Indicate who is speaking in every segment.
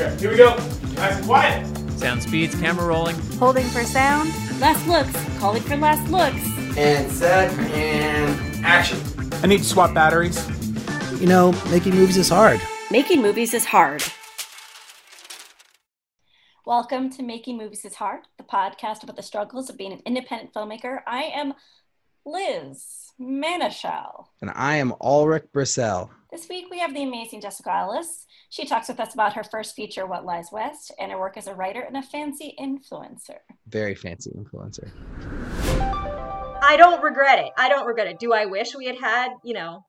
Speaker 1: Okay, here we go. Nice and quiet.
Speaker 2: Sound speeds, camera rolling.
Speaker 3: Holding for sound.
Speaker 4: Last looks. Calling for last looks.
Speaker 5: And set and action.
Speaker 1: I need to swap batteries.
Speaker 6: You know, making movies is hard.
Speaker 4: Making movies is hard. Welcome to Making Movies is Hard, the podcast about the struggles of being an independent filmmaker. I am Liz Manashil.
Speaker 6: And I am Alrik Bursell.
Speaker 4: This week we have the amazing Jessica Ellis. She talks with us about her first feature, What Lies West, and her work as a writer and a fancy influencer.
Speaker 6: Very fancy influencer.
Speaker 7: I don't regret it. I don't regret it. Do I wish we had had, you know,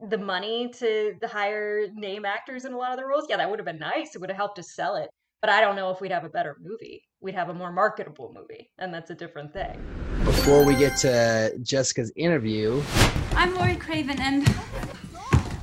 Speaker 7: the money to hire name actors in a lot of the roles? Yeah, that would have been nice. It would have helped us sell it. But I don't know if we'd have a better movie. We'd have a more marketable movie, and that's a different thing.
Speaker 6: Before we get to Jessica's interview,
Speaker 8: I'm Lori Craven, and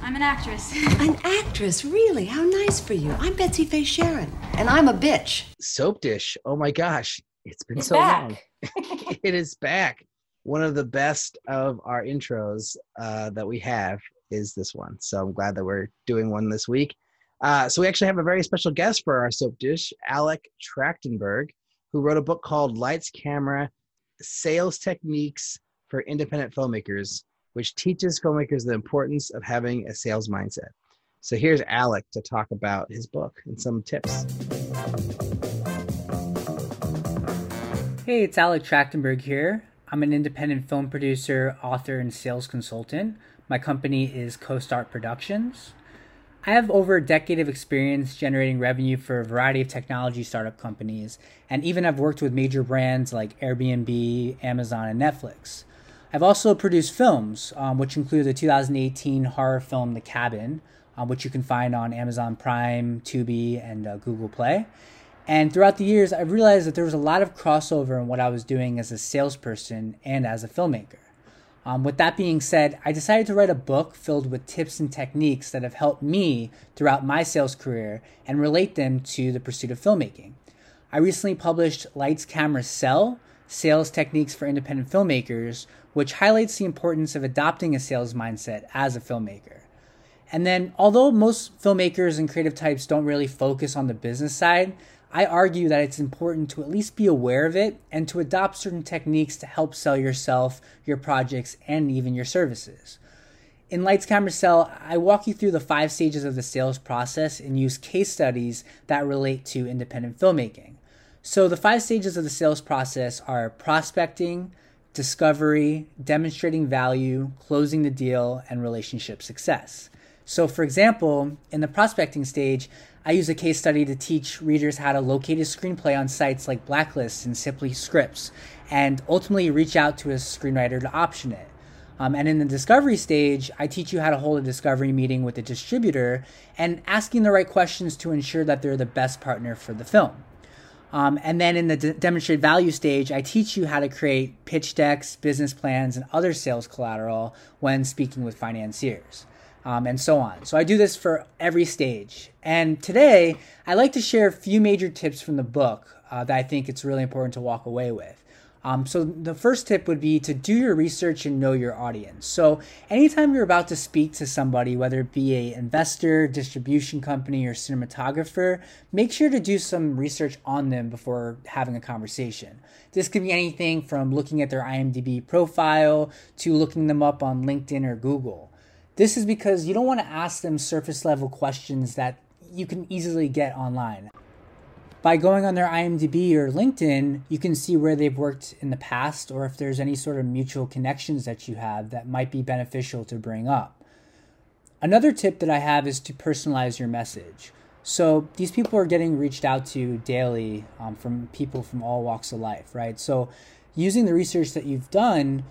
Speaker 8: I'm an actress.
Speaker 9: An actress, really? How nice for you. I'm Betsy Faye Sharon, and I'm a bitch.
Speaker 6: Soap Dish. Oh my gosh, it's been
Speaker 4: It's
Speaker 6: so
Speaker 4: back.
Speaker 6: long. it is back. One of the best of our intros uh, that we have is this one. So I'm glad that we're doing one this week. Uh, so we actually have a very special guest for our soap dish, Alec Trachtenberg, who wrote a book called Lights, Camera, Sales Techniques for Independent Filmmakers, which teaches filmmakers the importance of having a sales mindset. So here's Alec to talk about his book and some tips.
Speaker 10: Hey, it's Alec Trachtenberg here. I'm an independent film producer, author, and sales consultant. My company is CoStart Productions. I have over a decade of experience generating revenue for a variety of technology startup companies, and even I've worked with major brands like Airbnb, Amazon, and Netflix. I've also produced films, um, which include the 2018 horror film The Cabin, um, which you can find on Amazon Prime, Tubi, and uh, Google Play. And throughout the years, I realized that there was a lot of crossover in what I was doing as a salesperson and as a filmmaker. Um, with that being said, I decided to write a book filled with tips and techniques that have helped me throughout my sales career and relate them to the pursuit of filmmaking. I recently published Lights, Camera, Sell Sales Techniques for Independent Filmmakers, which highlights the importance of adopting a sales mindset as a filmmaker. And then, although most filmmakers and creative types don't really focus on the business side, I argue that it's important to at least be aware of it and to adopt certain techniques to help sell yourself, your projects, and even your services. In Lights Camera Sell, I walk you through the five stages of the sales process and use case studies that relate to independent filmmaking. So, the five stages of the sales process are prospecting, discovery, demonstrating value, closing the deal, and relationship success. So, for example, in the prospecting stage, I use a case study to teach readers how to locate a screenplay on sites like Blacklist and Simply Scripts, and ultimately reach out to a screenwriter to option it. Um, and in the discovery stage, I teach you how to hold a discovery meeting with a distributor and asking the right questions to ensure that they're the best partner for the film. Um, and then in the d- demonstrate value stage, I teach you how to create pitch decks, business plans, and other sales collateral when speaking with financiers um, and so on. So I do this for every stage. And today, I like to share a few major tips from the book uh, that I think it's really important to walk away with. Um, so the first tip would be to do your research and know your audience. So anytime you're about to speak to somebody, whether it be a investor, distribution company, or cinematographer, make sure to do some research on them before having a conversation. This could be anything from looking at their IMDb profile to looking them up on LinkedIn or Google. This is because you don't want to ask them surface level questions that you can easily get online. By going on their IMDb or LinkedIn, you can see where they've worked in the past or if there's any sort of mutual connections that you have that might be beneficial to bring up. Another tip that I have is to personalize your message. So these people are getting reached out to daily um, from people from all walks of life, right? So using the research that you've done,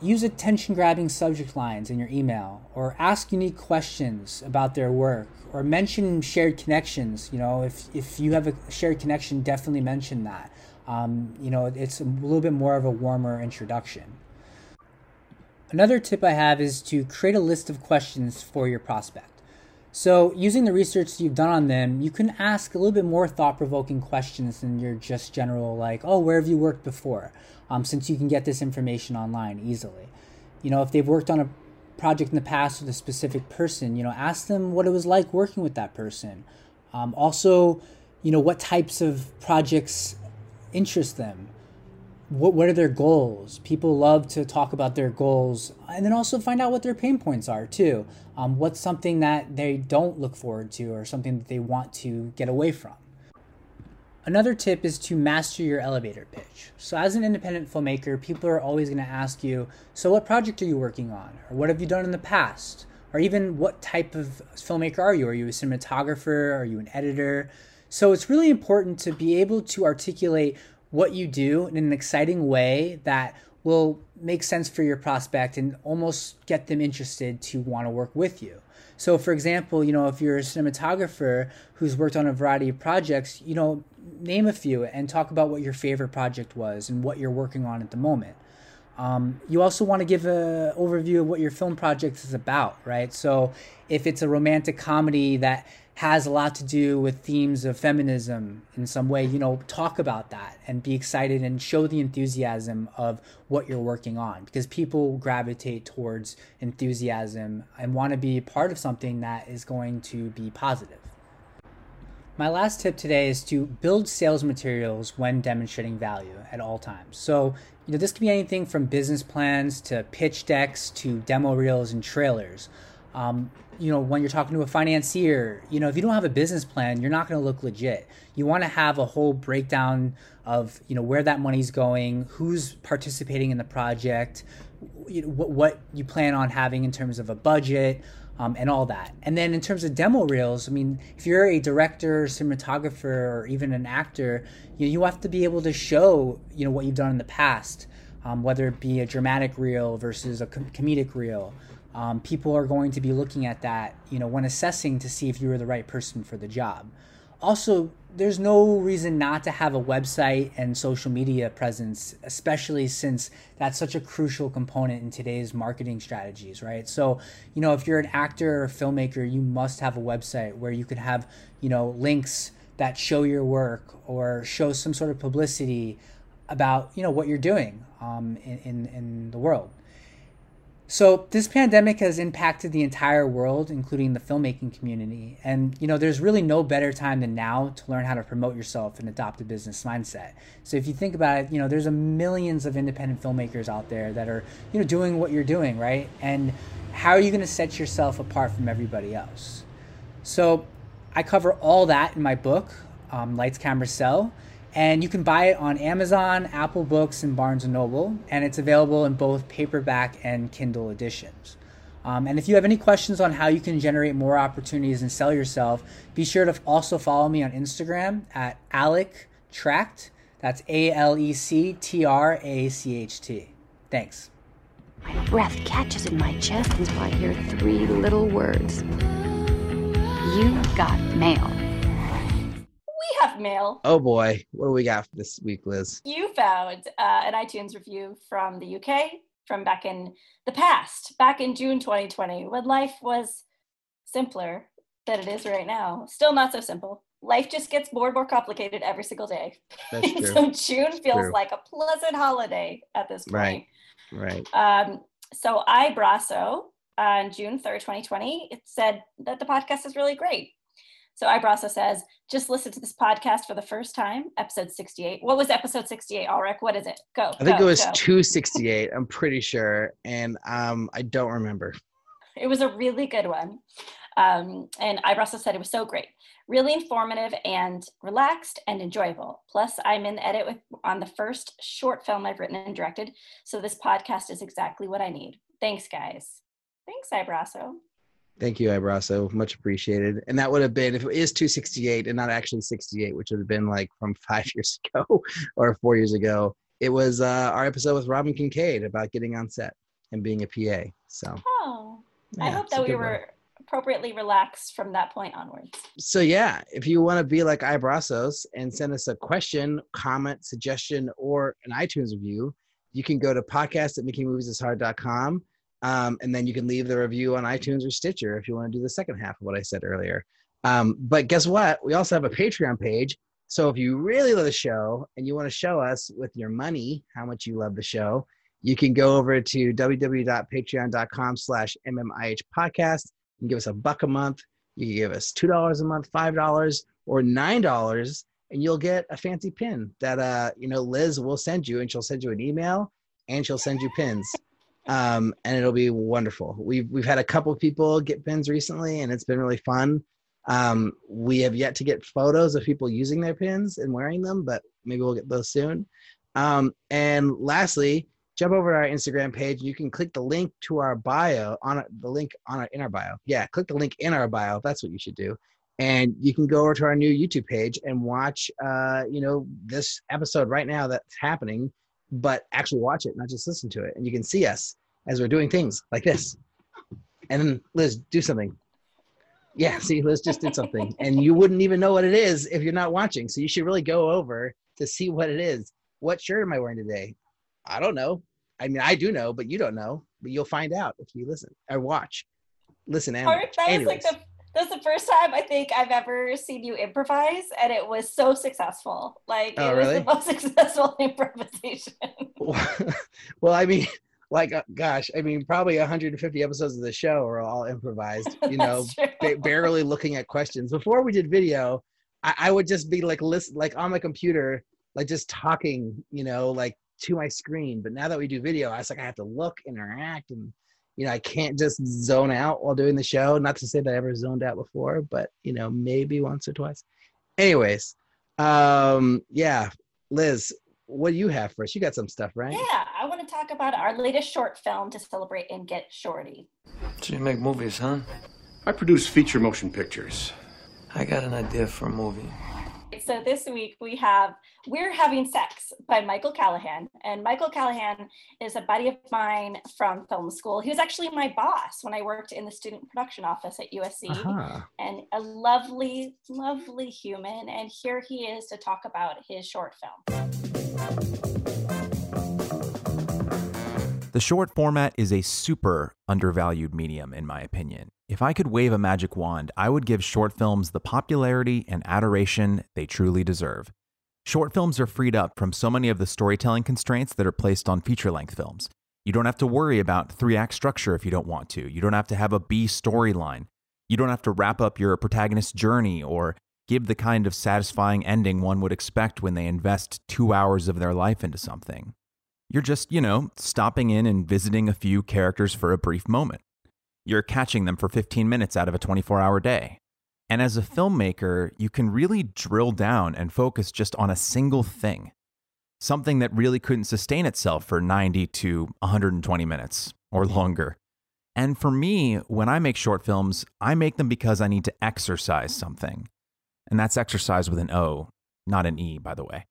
Speaker 10: use attention grabbing subject lines in your email or ask unique questions about their work or mention shared connections you know if, if you have a shared connection definitely mention that. Um, you know it's a little bit more of a warmer introduction. Another tip i have is to create a list of questions for your prospect so using the research you've done on them you can ask a little bit more thought-provoking questions than your just general like oh where have you worked before um, since you can get this information online easily. You know, if they've worked on a project in the past with a specific person, you know, ask them what it was like working with that person. Um, also, you know, what types of projects interest them? What, what are their goals? People love to talk about their goals and then also find out what their pain points are too. Um, what's something that they don't look forward to or something that they want to get away from? Another tip is to master your elevator pitch. So, as an independent filmmaker, people are always going to ask you, So, what project are you working on? Or what have you done in the past? Or even, what type of filmmaker are you? Are you a cinematographer? Are you an editor? So, it's really important to be able to articulate what you do in an exciting way that will make sense for your prospect and almost get them interested to want to work with you. So, for example, you know, if you're a cinematographer who's worked on a variety of projects, you know, name a few and talk about what your favorite project was and what you're working on at the moment. Um, you also want to give an overview of what your film project is about, right? So, if it's a romantic comedy that has a lot to do with themes of feminism in some way, you know, talk about that and be excited and show the enthusiasm of what you're working on because people gravitate towards enthusiasm and want to be part of something that is going to be positive. My last tip today is to build sales materials when demonstrating value at all times. So, you know, this can be anything from business plans to pitch decks to demo reels and trailers. Um, you know, when you're talking to a financier, you know, if you don't have a business plan, you're not going to look legit. You want to have a whole breakdown of, you know, where that money's going, who's participating in the project, you know, what, what you plan on having in terms of a budget, um, and all that. And then in terms of demo reels, I mean, if you're a director, cinematographer, or even an actor, you know, you have to be able to show you know what you've done in the past, um, whether it be a dramatic reel versus a com- comedic reel. Um, people are going to be looking at that, you know, when assessing to see if you were the right person for the job. Also, there's no reason not to have a website and social media presence, especially since that's such a crucial component in today's marketing strategies, right? So, you know, if you're an actor or filmmaker, you must have a website where you could have, you know, links that show your work or show some sort of publicity about, you know, what you're doing um, in, in, in the world. So this pandemic has impacted the entire world, including the filmmaking community. And you know, there's really no better time than now to learn how to promote yourself and adopt a business mindset. So if you think about it, you know, there's a millions of independent filmmakers out there that are, you know, doing what you're doing, right? And how are you going to set yourself apart from everybody else? So I cover all that in my book, um, Lights Camera Sell and you can buy it on Amazon, Apple Books, and Barnes and Noble, and it's available in both paperback and Kindle editions. Um, and if you have any questions on how you can generate more opportunities and sell yourself, be sure to also follow me on Instagram at Alec Tracht. That's A L E C T R A C H T. Thanks.
Speaker 3: My breath catches in my chest until I hear three little words. You got mail
Speaker 4: have mail.
Speaker 6: Oh boy, what do we got for this week, Liz?
Speaker 4: You found uh, an iTunes review from the UK from back in the past, back in June 2020, when life was simpler than it is right now. Still not so simple. Life just gets more and more complicated every single day.
Speaker 6: That's true.
Speaker 4: so June feels
Speaker 6: True.
Speaker 4: like a pleasant holiday at this point.
Speaker 6: Right, right.
Speaker 4: Um, so I Brasso on June 3rd, 2020, it said that the podcast is really great. So Ibrasso says, just listen to this podcast for the first time, episode 68. What was episode 68, Alrik? What is it? Go.
Speaker 6: I think
Speaker 4: go,
Speaker 6: it was
Speaker 4: go.
Speaker 6: 268. I'm pretty sure, and um, I don't remember.
Speaker 4: It was a really good one. Um, and Ibrasso said it was so great, really informative and relaxed and enjoyable. Plus, I'm in the edit with on the first short film I've written and directed, so this podcast is exactly what I need. Thanks, guys. Thanks, Ibrasso.
Speaker 6: Thank you, Ibrasso. Much appreciated. And that would have been if it is 268 and not actually 68, which would have been like from five years ago or four years ago. It was uh, our episode with Robin Kincaid about getting on set and being a PA. So,
Speaker 4: Oh, I hope that we
Speaker 6: good one.
Speaker 4: were appropriately relaxed from that point onwards.
Speaker 6: so yeah, if you want to be like Ibrassos and send us a question, comment, suggestion, or an iTunes review, you can go to podcast at makingmoviesishard.com. Um, and then you can leave the review on iTunes or Stitcher if you want to do the second half of what I said earlier. Um, but guess what? We also have a Patreon page. So if you really love the show and you want to show us with your money how much you love the show, you can go over to www.patreon.com slash mmih podcast and give us a buck a month. You can give us $2 a month, $5, or $9, and you'll get a fancy pin that, uh, you know, Liz will send you, and she'll send you an email and she'll send you pins. Um, and it'll be wonderful. We've, we've had a couple of people get pins recently, and it's been really fun. Um, we have yet to get photos of people using their pins and wearing them, but maybe we'll get those soon. Um, and lastly, jump over to our Instagram page. You can click the link to our bio on the link on our in our bio. Yeah, click the link in our bio. That's what you should do. And you can go over to our new YouTube page and watch, uh, you know, this episode right now that's happening, but actually watch it, not just listen to it. And you can see us as we're doing things like this. And then Liz, do something. Yeah, see, Liz just did something, and you wouldn't even know what it is if you're not watching. So you should really go over to see what it is. What shirt am I wearing today? I don't know. I mean, I do know, but you don't know. But you'll find out if you listen or watch. Listen and.
Speaker 4: That was like the that's the first time I think I've ever seen you improvise, and it was so successful. Like
Speaker 6: Oh,
Speaker 4: it was
Speaker 6: really?
Speaker 4: the most successful improvisation.
Speaker 6: well, I mean, like, uh, gosh, I mean, probably 150 episodes of the show are all improvised. You know, ba- barely looking at questions. Before we did video, I, I would just be like, listen, like on my computer, like just talking, you know, like to my screen. But now that we do video, I was like, I have to look, interact, and you know, I can't just zone out while doing the show. Not to say that I ever zoned out before, but you know, maybe once or twice. Anyways, um, yeah, Liz, what do you have for us? You got some stuff, right?
Speaker 4: Yeah, I want to talk about our latest short film to celebrate and get shorty.
Speaker 11: So you make movies, huh?
Speaker 12: I produce feature motion pictures.
Speaker 11: I got an idea for a movie.
Speaker 4: So this week we have We're Having Sex by Michael Callahan. And Michael Callahan is a buddy of mine from film school. He was actually my boss when I worked in the student production office at USC.
Speaker 6: Uh-huh.
Speaker 4: And a lovely, lovely human. And here he is to talk about his short film.
Speaker 13: The short format is a super undervalued medium, in my opinion. If I could wave a magic wand, I would give short films the popularity and adoration they truly deserve. Short films are freed up from so many of the storytelling constraints that are placed on feature length films. You don't have to worry about three act structure if you don't want to. You don't have to have a B storyline. You don't have to wrap up your protagonist's journey or give the kind of satisfying ending one would expect when they invest two hours of their life into something. You're just, you know, stopping in and visiting a few characters for a brief moment. You're catching them for 15 minutes out of a 24 hour day. And as a filmmaker, you can really drill down and focus just on a single thing. Something that really couldn't sustain itself for 90 to 120 minutes or longer. And for me, when I make short films, I make them because I need to exercise something. And that's exercise with an O, not an E, by the way.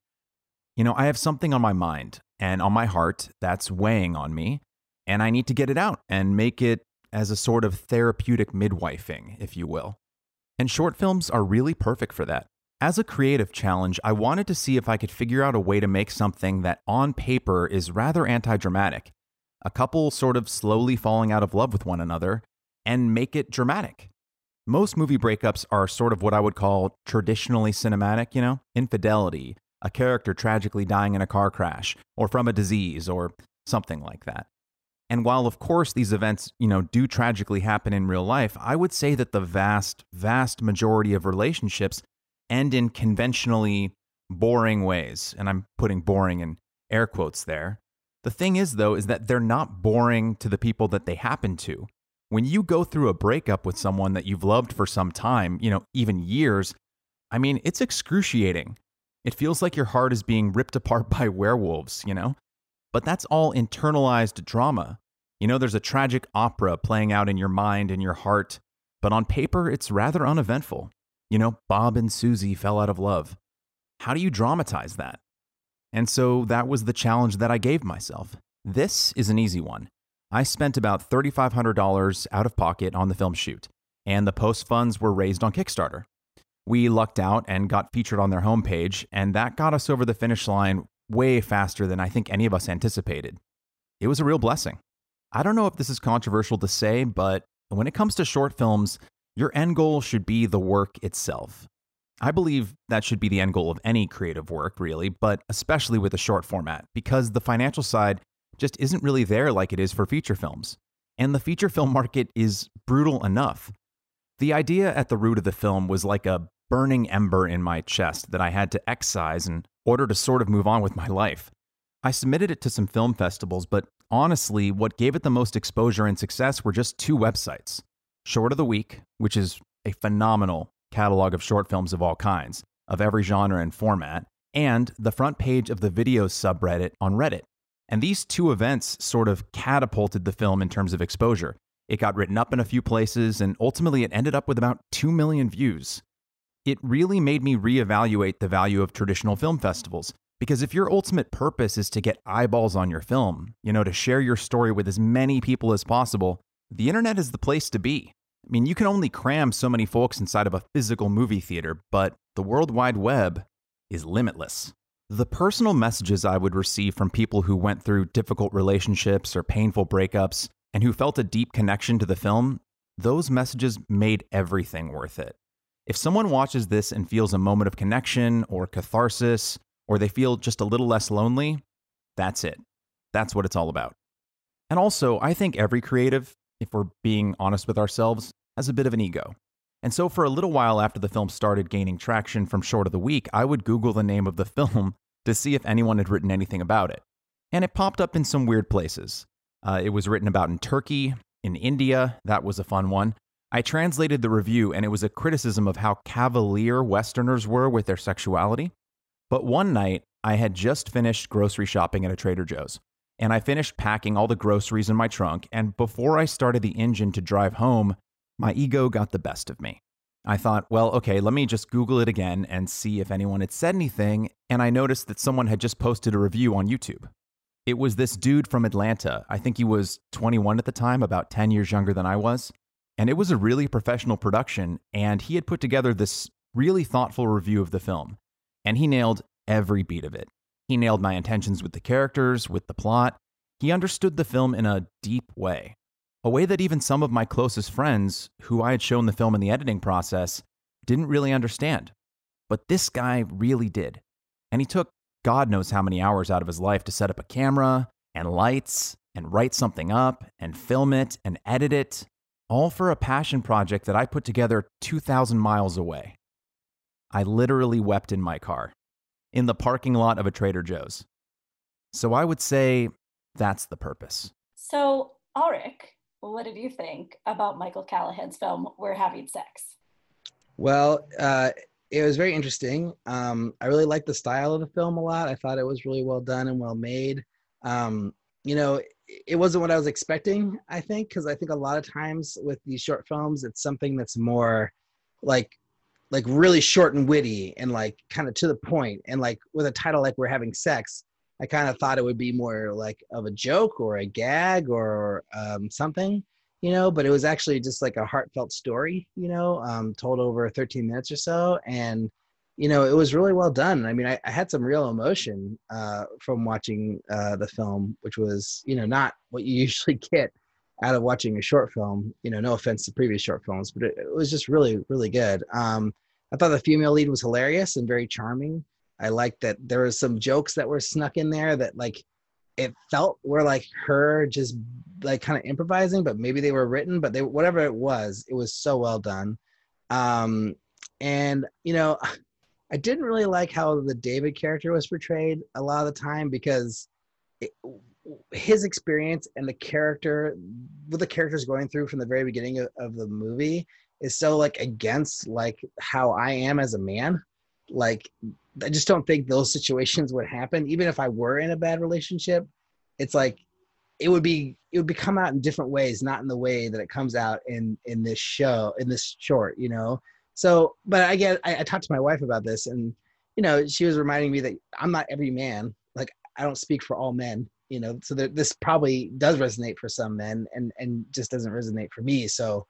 Speaker 13: You know, I have something on my mind and on my heart that's weighing on me, and I need to get it out and make it as a sort of therapeutic midwifing, if you will. And short films are really perfect for that. As a creative challenge, I wanted to see if I could figure out a way to make something that on paper is rather anti dramatic, a couple sort of slowly falling out of love with one another, and make it dramatic. Most movie breakups are sort of what I would call traditionally cinematic, you know, infidelity, a character tragically dying in a car crash, or from a disease, or something like that. And while, of course, these events, you know, do tragically happen in real life, I would say that the vast, vast majority of relationships end in conventionally boring ways. And I'm putting boring in air quotes there. The thing is, though, is that they're not boring to the people that they happen to. When you go through a breakup with someone that you've loved for some time, you know, even years, I mean, it's excruciating. It feels like your heart is being ripped apart by werewolves, you know? But that's all internalized drama. You know, there's a tragic opera playing out in your mind and your heart, but on paper, it's rather uneventful. You know, Bob and Susie fell out of love. How do you dramatize that? And so that was the challenge that I gave myself. This is an easy one. I spent about $3,500 out of pocket on the film shoot, and the post funds were raised on Kickstarter. We lucked out and got featured on their homepage, and that got us over the finish line way faster than I think any of us anticipated. It was a real blessing. I don't know if this is controversial to say, but when it comes to short films, your end goal should be the work itself. I believe that should be the end goal of any creative work, really, but especially with a short format, because the financial side just isn't really there like it is for feature films. And the feature film market is brutal enough. The idea at the root of the film was like a burning ember in my chest that I had to excise in order to sort of move on with my life. I submitted it to some film festivals, but honestly, what gave it the most exposure and success were just two websites Short of the Week, which is a phenomenal catalog of short films of all kinds, of every genre and format, and the front page of the videos subreddit on Reddit. And these two events sort of catapulted the film in terms of exposure. It got written up in a few places, and ultimately it ended up with about 2 million views. It really made me reevaluate the value of traditional film festivals. Because if your ultimate purpose is to get eyeballs on your film, you know, to share your story with as many people as possible, the internet is the place to be. I mean, you can only cram so many folks inside of a physical movie theater, but the World Wide Web is limitless. The personal messages I would receive from people who went through difficult relationships or painful breakups and who felt a deep connection to the film, those messages made everything worth it. If someone watches this and feels a moment of connection or catharsis, or they feel just a little less lonely, that's it. That's what it's all about. And also, I think every creative, if we're being honest with ourselves, has a bit of an ego. And so, for a little while after the film started gaining traction from Short of the Week, I would Google the name of the film to see if anyone had written anything about it. And it popped up in some weird places. Uh, it was written about in Turkey, in India, that was a fun one. I translated the review, and it was a criticism of how cavalier Westerners were with their sexuality. But one night, I had just finished grocery shopping at a Trader Joe's, and I finished packing all the groceries in my trunk. And before I started the engine to drive home, my ego got the best of me. I thought, well, okay, let me just Google it again and see if anyone had said anything. And I noticed that someone had just posted a review on YouTube. It was this dude from Atlanta. I think he was 21 at the time, about 10 years younger than I was. And it was a really professional production. And he had put together this really thoughtful review of the film. And he nailed every beat of it. He nailed my intentions with the characters, with the plot. He understood the film in a deep way a way that even some of my closest friends, who I had shown the film in the editing process, didn't really understand. But this guy really did. And he took God knows how many hours out of his life to set up a camera and lights and write something up and film it and edit it, all for a passion project that I put together 2,000 miles away. I literally wept in my car, in the parking lot of a Trader Joe's. So I would say that's the purpose.
Speaker 4: So, Alrik, what did you think about Michael Callahan's film We're Having Sex?
Speaker 6: Well, uh, it was very interesting. Um, I really liked the style of the film a lot. I thought it was really well done and well made. Um, you know, it wasn't what I was expecting, I think, because I think a lot of times with these short films, it's something that's more like like really short and witty and like kind of to the point and like with a title like we're having sex I kind of thought it would be more like of a joke or a gag or um, something, you know, but it was actually just like a heartfelt story, you know, um, told over 13 minutes or so. And, you know, it was really well done. I mean, I, I had some real emotion uh, from watching uh, the film, which was, you know, not what you usually get out of watching a short film. You know, no offense to previous short films, but it, it was just really, really good. Um, I thought the female lead was hilarious and very charming. I like that there was some jokes that were snuck in there that like it felt were like her just like kind of improvising, but maybe they were written, but they whatever it was, it was so well done. Um, and you know, I didn't really like how the David character was portrayed a lot of the time because it, his experience and the character, what the character's going through from the very beginning of, of the movie, is so like against like how I am as a man. Like I just don't think those situations would happen. Even if I were in a bad relationship, it's like it would be it would be come out in different ways, not in the way that it comes out in in this show in this short, you know. So, but I get I, I talked to my wife about this, and you know, she was reminding me that I'm not every man. Like I don't speak for all men, you know. So this probably does resonate for some men, and and just doesn't resonate for me. So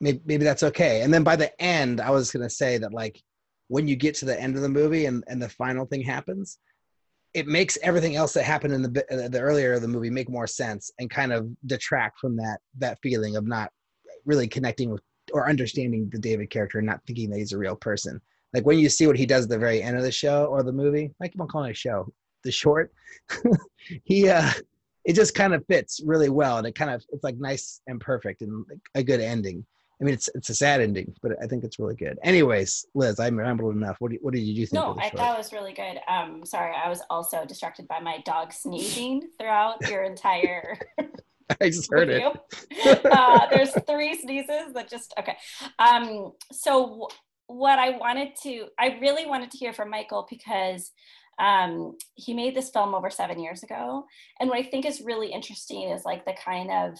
Speaker 6: maybe maybe that's okay. And then by the end, I was gonna say that like when you get to the end of the movie and, and the final thing happens, it makes everything else that happened in the uh, the earlier of the movie make more sense and kind of detract from that that feeling of not really connecting with or understanding the David character and not thinking that he's a real person. Like when you see what he does at the very end of the show or the movie, I keep on calling it a show, the short, he uh it just kind of fits really well and it kind of it's like nice and perfect and a good ending I mean, it's it's a sad ending, but I think it's really good. Anyways, Liz, I rambled enough. What do what did you think?
Speaker 4: No,
Speaker 6: of the
Speaker 4: I
Speaker 6: short?
Speaker 4: thought it was really good. Um, sorry, I was also distracted by my dog sneezing throughout your entire
Speaker 6: I just heard it.
Speaker 4: uh, there's three sneezes that just okay. Um, so what I wanted to, I really wanted to hear from Michael because um, he made this film over seven years ago, and what I think is really interesting is like the kind of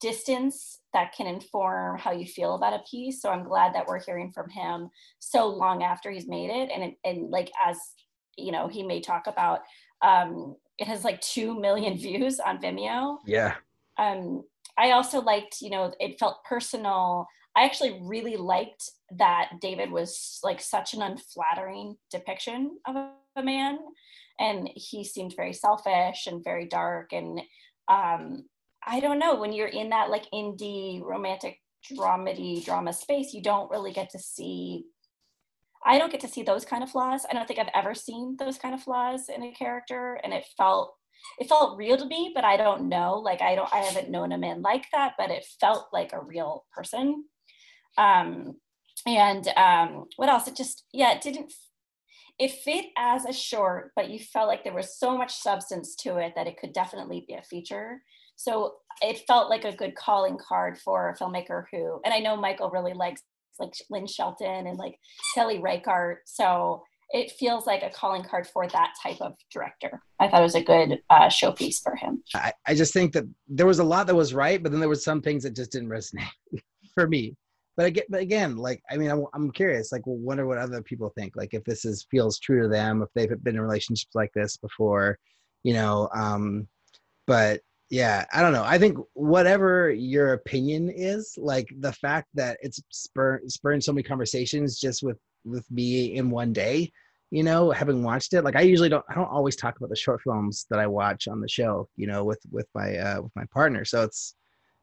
Speaker 4: distance that can inform how you feel about a piece. So I'm glad that we're hearing from him so long after he's made it, and and like as you know, he may talk about. Um, it has like two million views on Vimeo
Speaker 6: Yeah.
Speaker 4: Um, I also liked, you know, it felt personal. I actually really liked that David was like such an unflattering depiction of a, man, and he seemed very selfish and very dark. And um, I don't know when you're in that like indie romantic dramedy drama space, you don't really get to see. I don't get to see those kind of flaws. I don't think I've ever seen those kind of flaws in a character, and it felt it felt real to me but i don't know like i don't i haven't known a man like that but it felt like a real person. Um and um what else? It just yeah it didn't it fit as a short but you felt like there was so much substance to it that it could definitely be a feature. So it felt like a good calling card for a filmmaker who and i know michael really likes like lynn shelton and like kelly reichardt. So it feels like a calling card for that type of director. I thought it was a good uh, showpiece for him.
Speaker 6: I, I just think that there was a lot that was right, but then there was some things that just didn't resonate for me. But again, but again, like I mean, I'm, I'm curious. Like, wonder what other people think. Like, if this is feels true to them, if they've been in relationships like this before, you know. Um, but yeah, I don't know. I think whatever your opinion is, like the fact that it's spur spurring so many conversations just with with me in one day you know having watched it like i usually don't i don't always talk about the short films that i watch on the show you know with with my uh with my partner. So it's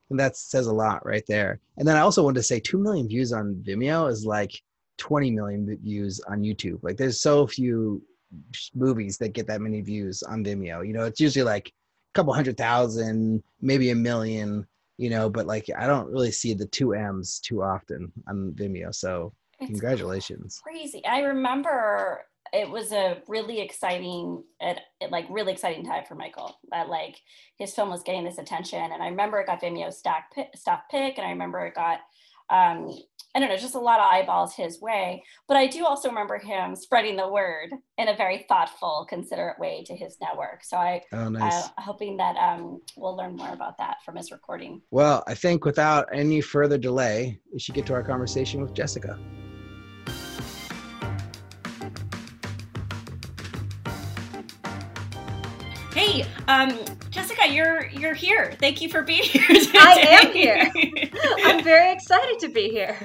Speaker 6: that says a lot right there. And then i also wanted to say 2 million views on vimeo is like 20 million views on youtube. Like there's so few movies that get that many views on vimeo. You know it's usually like a couple hundred thousand maybe a million you know but like i don't really see the two m's too often on vimeo. So
Speaker 4: It's
Speaker 6: congratulations.
Speaker 4: Crazy. I remember it was a really exciting, it, it, like really exciting time for Michael. That like his film was getting this attention, and I remember it got Vimeo stack pick, staff pick, and I remember it got um, I don't know, just a lot of eyeballs his way. But I do also remember him spreading the word in a very thoughtful, considerate way to his network. So I,
Speaker 6: Oh, nice.
Speaker 4: I'm hoping that um, we'll learn more about that from his recording.
Speaker 6: Well, I think without any further delay, we should get to our conversation with Jessica.
Speaker 4: Hey, um, Jessica, you're you're here. Thank you for being here. Today.
Speaker 7: I am here. I'm very excited to be here.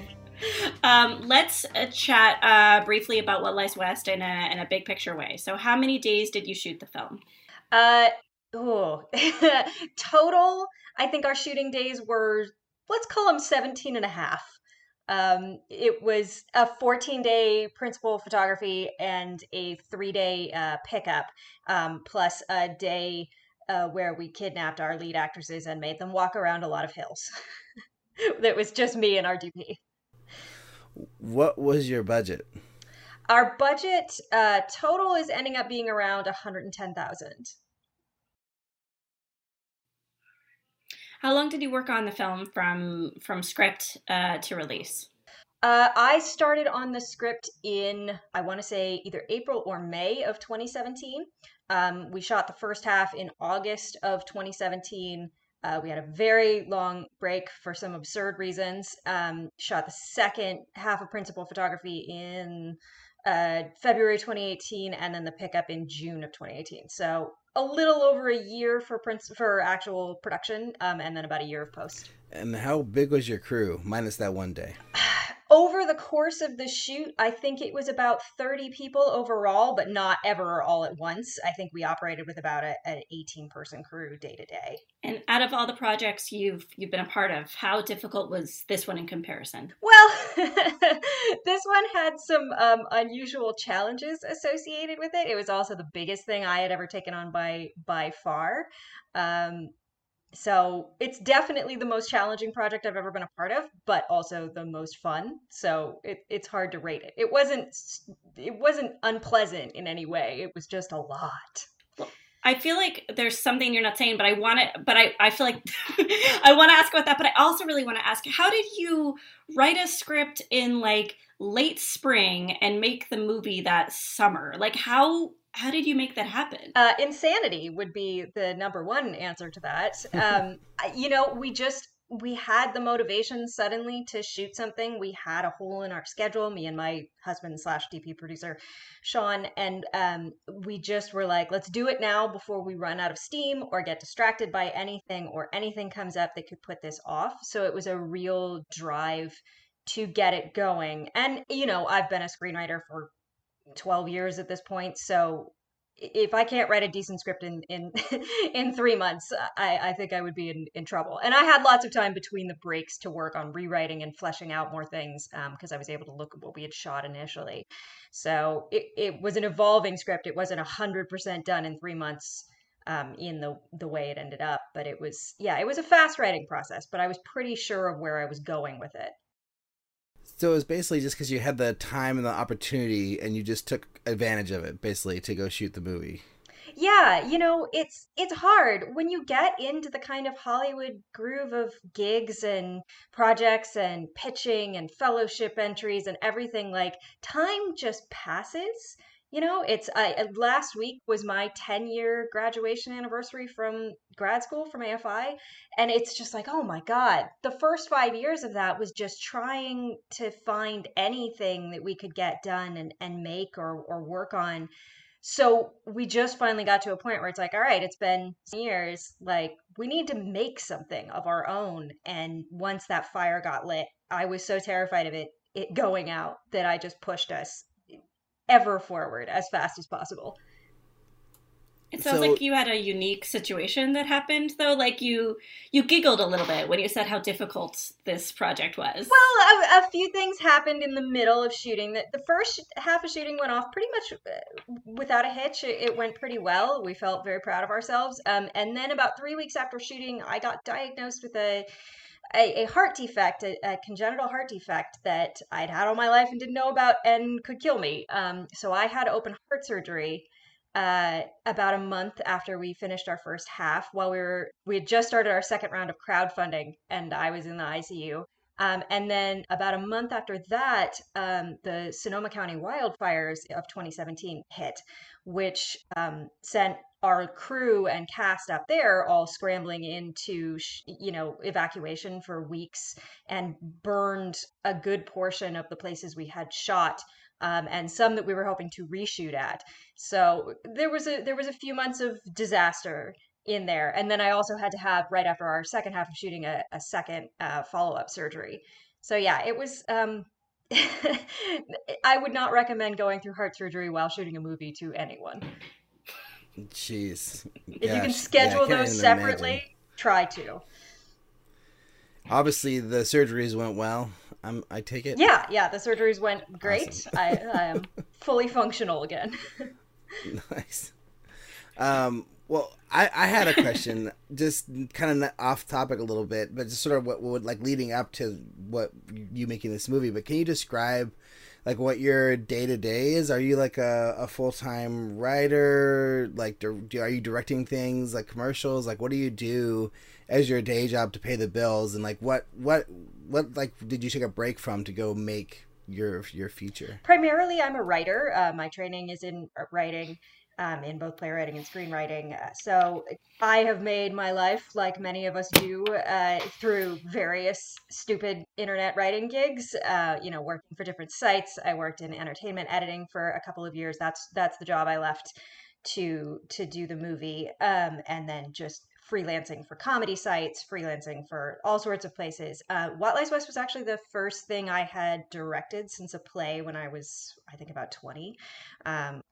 Speaker 4: Um, let's uh, chat uh, briefly about what lies west in a in a big picture way. So, how many days did you shoot the film?
Speaker 7: Uh, oh, total, I think our shooting days were, let's call them 17 and a half. Um, it was a 14 day principal photography and a three day uh, pickup, um, plus a day uh, where we kidnapped our lead actresses and made them walk around a lot of hills. that was just me and our DP.
Speaker 14: What was your budget?
Speaker 7: Our budget uh, total is ending up being around 110,000.
Speaker 4: How long did you work on the film from from script uh, to release?
Speaker 7: Uh, I started on the script in, I want to say, either April or May of 2017. Um, we shot the first half in August of 2017. Uh, we had a very long break for some absurd reasons. Um, shot the second half of principal photography in uh, February 2018, and then the pickup in June of 2018. So a little over a year for prince for actual production, um, and then about a year of post.
Speaker 14: And how big was your crew, minus that one day?
Speaker 7: Over the course of the shoot, I think it was about 30 people overall, but not ever all at once. I think we operated with about a, an 18 person crew day to day.
Speaker 4: And out of all the projects you've you've been a part of, how difficult was this one in comparison?
Speaker 7: Well, this one had some um, unusual challenges associated with it. It was also the biggest thing I had ever taken on by by far. Um, so it's definitely the most challenging project I've ever been a part of, but also the most fun. So it, it's hard to rate it. It wasn't it wasn't unpleasant in any way. It was just a lot.
Speaker 4: I feel like there's something you're not saying, but I want to, but I, I feel like I want to ask about that, but I also really want to ask, how did you write a script in like late spring and make the movie that summer? Like how, how did you make that happen?
Speaker 7: Uh, insanity would be the number one answer to that. Um, you know, we just, we had the motivation suddenly to shoot something. We had a hole in our schedule, me and my husband slash DP producer, Sean, and um, we just were like, let's do it now before we run out of steam or get distracted by anything or anything comes up that could put this off. So it was a real drive to get it going. And, you know, I've been a screenwriter for 12 years at this point. So if I can't write a decent script in in in three months, I, I think I would be in, in trouble. And I had lots of time between the breaks to work on rewriting and fleshing out more things because um, I was able to look at what we had shot initially. So it, it was an evolving script. It wasn't hundred percent done in three months um, in the the way it ended up, but it was yeah, it was a fast writing process. But I was pretty sure of where I was going with it.
Speaker 14: So it was basically just because you had the time and the opportunity, and you just took advantage of it, basically, to go shoot the movie.
Speaker 7: Yeah, you know, it's it's hard when you get into the kind of Hollywood groove of gigs and projects and pitching and fellowship entries and everything. Like time just passes you know it's I, uh, last week was my 10 year graduation anniversary from grad school from afi and it's just like oh my god. The first five years of that was just trying to find anything that we could get done and, and make or, or work on. So we just finally got to a point where it's like all right it's been years like we need to make something of our own. And once that fire got lit i was so terrified of it it going out that i just pushed us ever forward as fast as possible.
Speaker 4: It sounds so, like you had a unique situation that happened though. Like you you giggled a little bit when you said how difficult this project was.
Speaker 7: Well, a, a few things happened in the middle of shooting. That the first half of shooting went off pretty much uh, without a hitch. It, it went pretty well. We felt very proud of ourselves. Um, and then about three weeks after shooting, I got diagnosed with a a, a heart defect, a, a, congenital heart defect that I'd had all my life and didn't know about and could kill me. Um, so I had open heart surgery uh, about a month after we finished our first half. While we were we had just started our second round of crowdfunding, and I was in the ICU. Um, and then about a month after that, um, the Sonoma County wildfires of 2017 hit, which um, sent our crew and cast up there all scrambling into you know evacuation for weeks and burned a good portion of the places we had shot um, and some that we were hoping to reshoot at. So there was a there was a few months of disaster in there and then i also had to have right after our second half of shooting a, a second uh, follow-up surgery so yeah it was um, I would not recommend going through heart surgery while shooting a movie to anyone.
Speaker 14: Jeez.
Speaker 7: If Gosh. you can schedule yeah, those separately, imagine. try to.
Speaker 14: Obviously, the surgeries went well. I'm, I take it.
Speaker 7: Yeah, yeah, the surgeries went great. Awesome. I, I am fully functional again.
Speaker 14: nice. Um, well, I, I had a question, just kind of off topic a little bit, but just sort of what would like leading up to what you making this movie. But can you describe like what your day to day is? Are you like a, a full time writer? Like, do, are you directing things like commercials? Like, what do you do as your day job to pay the bills? And like, what what what like did you take a break from to go make your your feature?
Speaker 7: Primarily, I'm a writer. Uh, my training is in writing um, in both playwriting and screenwriting. Uh, so I have made my life, like many of us do, uh, through various stupid internet writing gigs. Uh, you know, working for different sites. I worked in entertainment editing for a couple of years. That's that's the job I left to to do the movie, um, and then just freelancing for comedy sites, freelancing for all sorts of places. Uh, What Lies West was actually the first thing I had directed since a play when I was, I think, about 20. Um,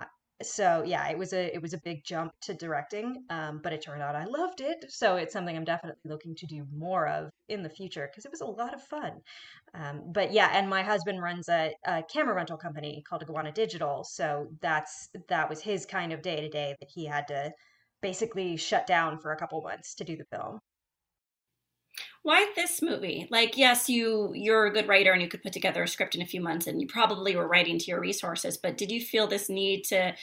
Speaker 7: so yeah it was a it was a big jump to directing um, but it turned out i loved it. So it's something i'm definitely looking to do more of in the future because it was a lot of fun. Um, but yeah and my husband runs a, a, camera rental company called iguana digital. So that's that was his kind of day to day that he had to basically shut down for a couple months to do the film
Speaker 4: why this movie? Like yes you you're a good writer and you could put together a script in a few months and you probably were writing to your resources but did you feel this need to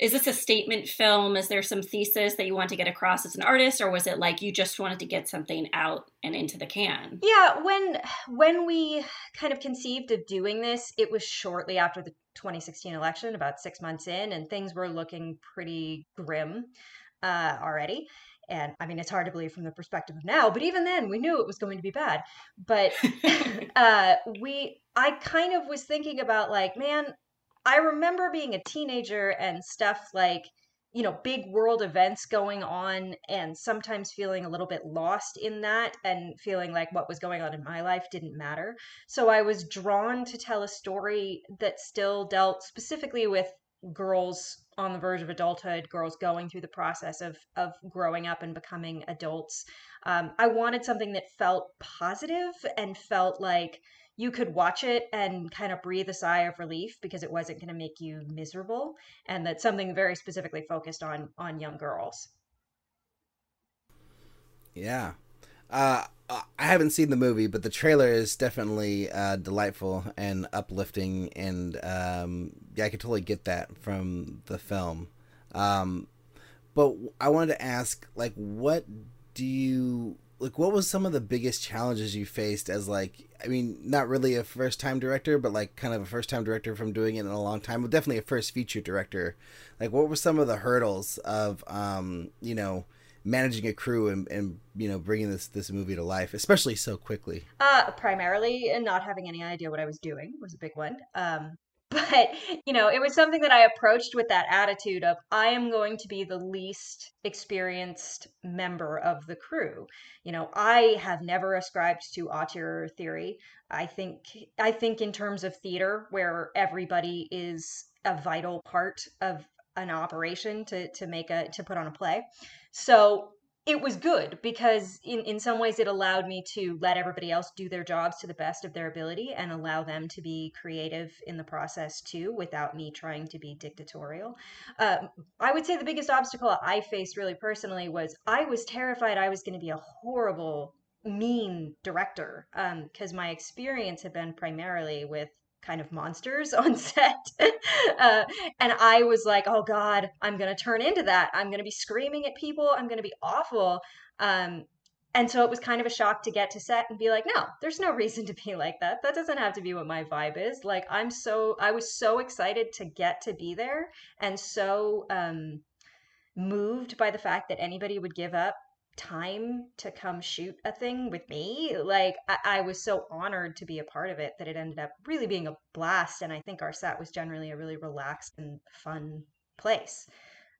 Speaker 4: is this a statement film? Is there some thesis that you want to get across as an artist or was it like you just wanted to get something out and into the can?
Speaker 7: Yeah, when when we kind of conceived of doing this, it was shortly after the 2016 election, about six months in, and things were looking pretty grim uh, already. And I mean, it's hard to believe from the perspective of now, but even then, we knew it was going to be bad. But uh, we, I kind of was thinking about like, man, I remember being a teenager and stuff like you know big world events going on and sometimes feeling a little bit lost in that and feeling like what was going on in my life didn't matter so i was drawn to tell a story that still dealt specifically with girls on the verge of adulthood girls going through the process of of growing up and becoming adults um, i wanted something that felt positive and felt like you could watch it and kind of breathe a sigh of relief because it wasn't going to make you miserable and that something very specifically focused on on young girls
Speaker 14: Yeah. Uh, I haven't seen the movie, but the trailer is definitely uh, delightful and uplifting, and um, yeah, I could totally get that from the film. Um, but I wanted to ask, like, what do you like? What was some of the biggest challenges you faced as like? I mean, not really a first time director, but like kind of a first time director from doing it in a long time, definitely a first feature director. Like, what were some of the hurdles of, um, you know? Managing a crew and, and you know bringing this this movie to life especially so quickly.
Speaker 7: Uh primarily and not having any idea what i was doing was a big one. Um but you know it was something that i approached with that attitude of i am going to be the least experienced member of the crew. You know i have never ascribed to auteur theory. I think i think in terms of theater where everybody is a vital part of an operation to to make a to put on a play. So it was good because in, in some ways it allowed me to let everybody else do their jobs to the best of their ability and allow them to be creative in the process too without me trying to be dictatorial. Um, i would say the biggest obstacle i faced really personally was i was terrified i was going to be a horrible mean director because um, my experience had been primarily with kind of monsters on set. uh, and I was like, oh God, I'm going to turn into that. I'm going to be screaming at people. I'm going to be awful. Um, and so it was kind of a shock to get to set and be like, no, there's no reason to be like that. That doesn't have to be what my vibe is. Like, I'm so, I was so excited to get to be there and so um, moved by the fact that anybody would give up time to come shoot a thing with me. Like I, I, was so honored to be a part of it that it ended up really being a blast. And I think our set was generally a really relaxed and fun place.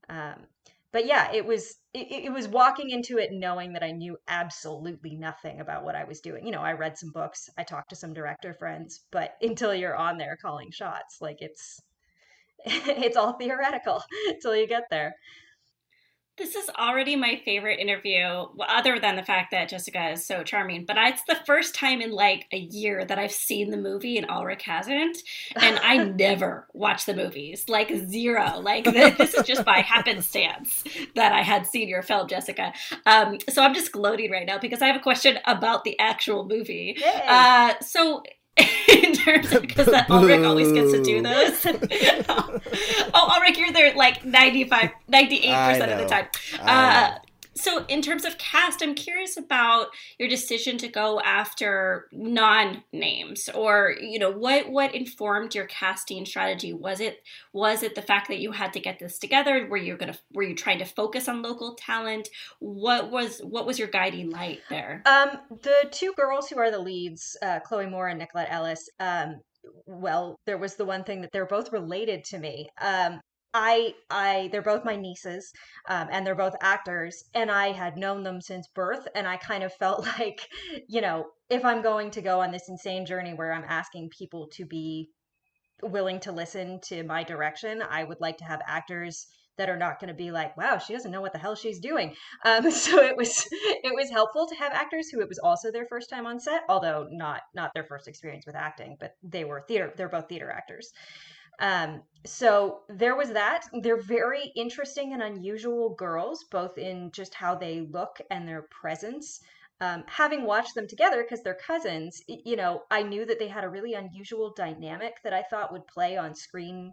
Speaker 7: Um, but yeah, it was it, it was walking into it knowing that I knew absolutely nothing about what I was doing. You know, I read some books, I talked to some director friends, but until you're on there calling shots, like it's it's all theoretical until you get there.
Speaker 4: This is already my favorite interview, other than the fact that Jessica is so charming. But it's the first time in like a year that I've seen the movie and Alrik hasn't. And I never watch the movies, like zero. Like this is just by happenstance that I had seen your film, Jessica. Um, so I'm just gloating right now because I have a question about the actual movie. Uh, so in terms of because that Alrik always gets to do those. oh, Alrik, you're there like 95, 98% of the time. Uh, so in terms of cast i'm curious about your decision to go after non-names or you know what what informed your casting strategy? Was it was it the fact that you had to get this together? Were you gonna were you trying to focus on local talent? What was what was your guiding light there?
Speaker 7: Um the two girls who are the leads uh, chloe moore and nicolette ellis um well there was the one thing that they're both related to me. Um I I they're both my nieces, um, and they're both actors, and I had known them since birth, and I kind of felt like, you know, if I'm going to go on this insane journey where I'm asking people to be willing to listen to my direction, I would like to have actors that are not going to be like, wow, she doesn't know what the hell she's doing. Um, so it was it was helpful to have actors who it was also their first time on set, although not not their first experience with acting, but they were theater. They're both theater actors. Um, so there was that. They're very interesting and unusual girls, both in just how they look and their presence. um, having watched them together because they're cousins, you know, I knew that they had a really unusual dynamic that I thought would play on screen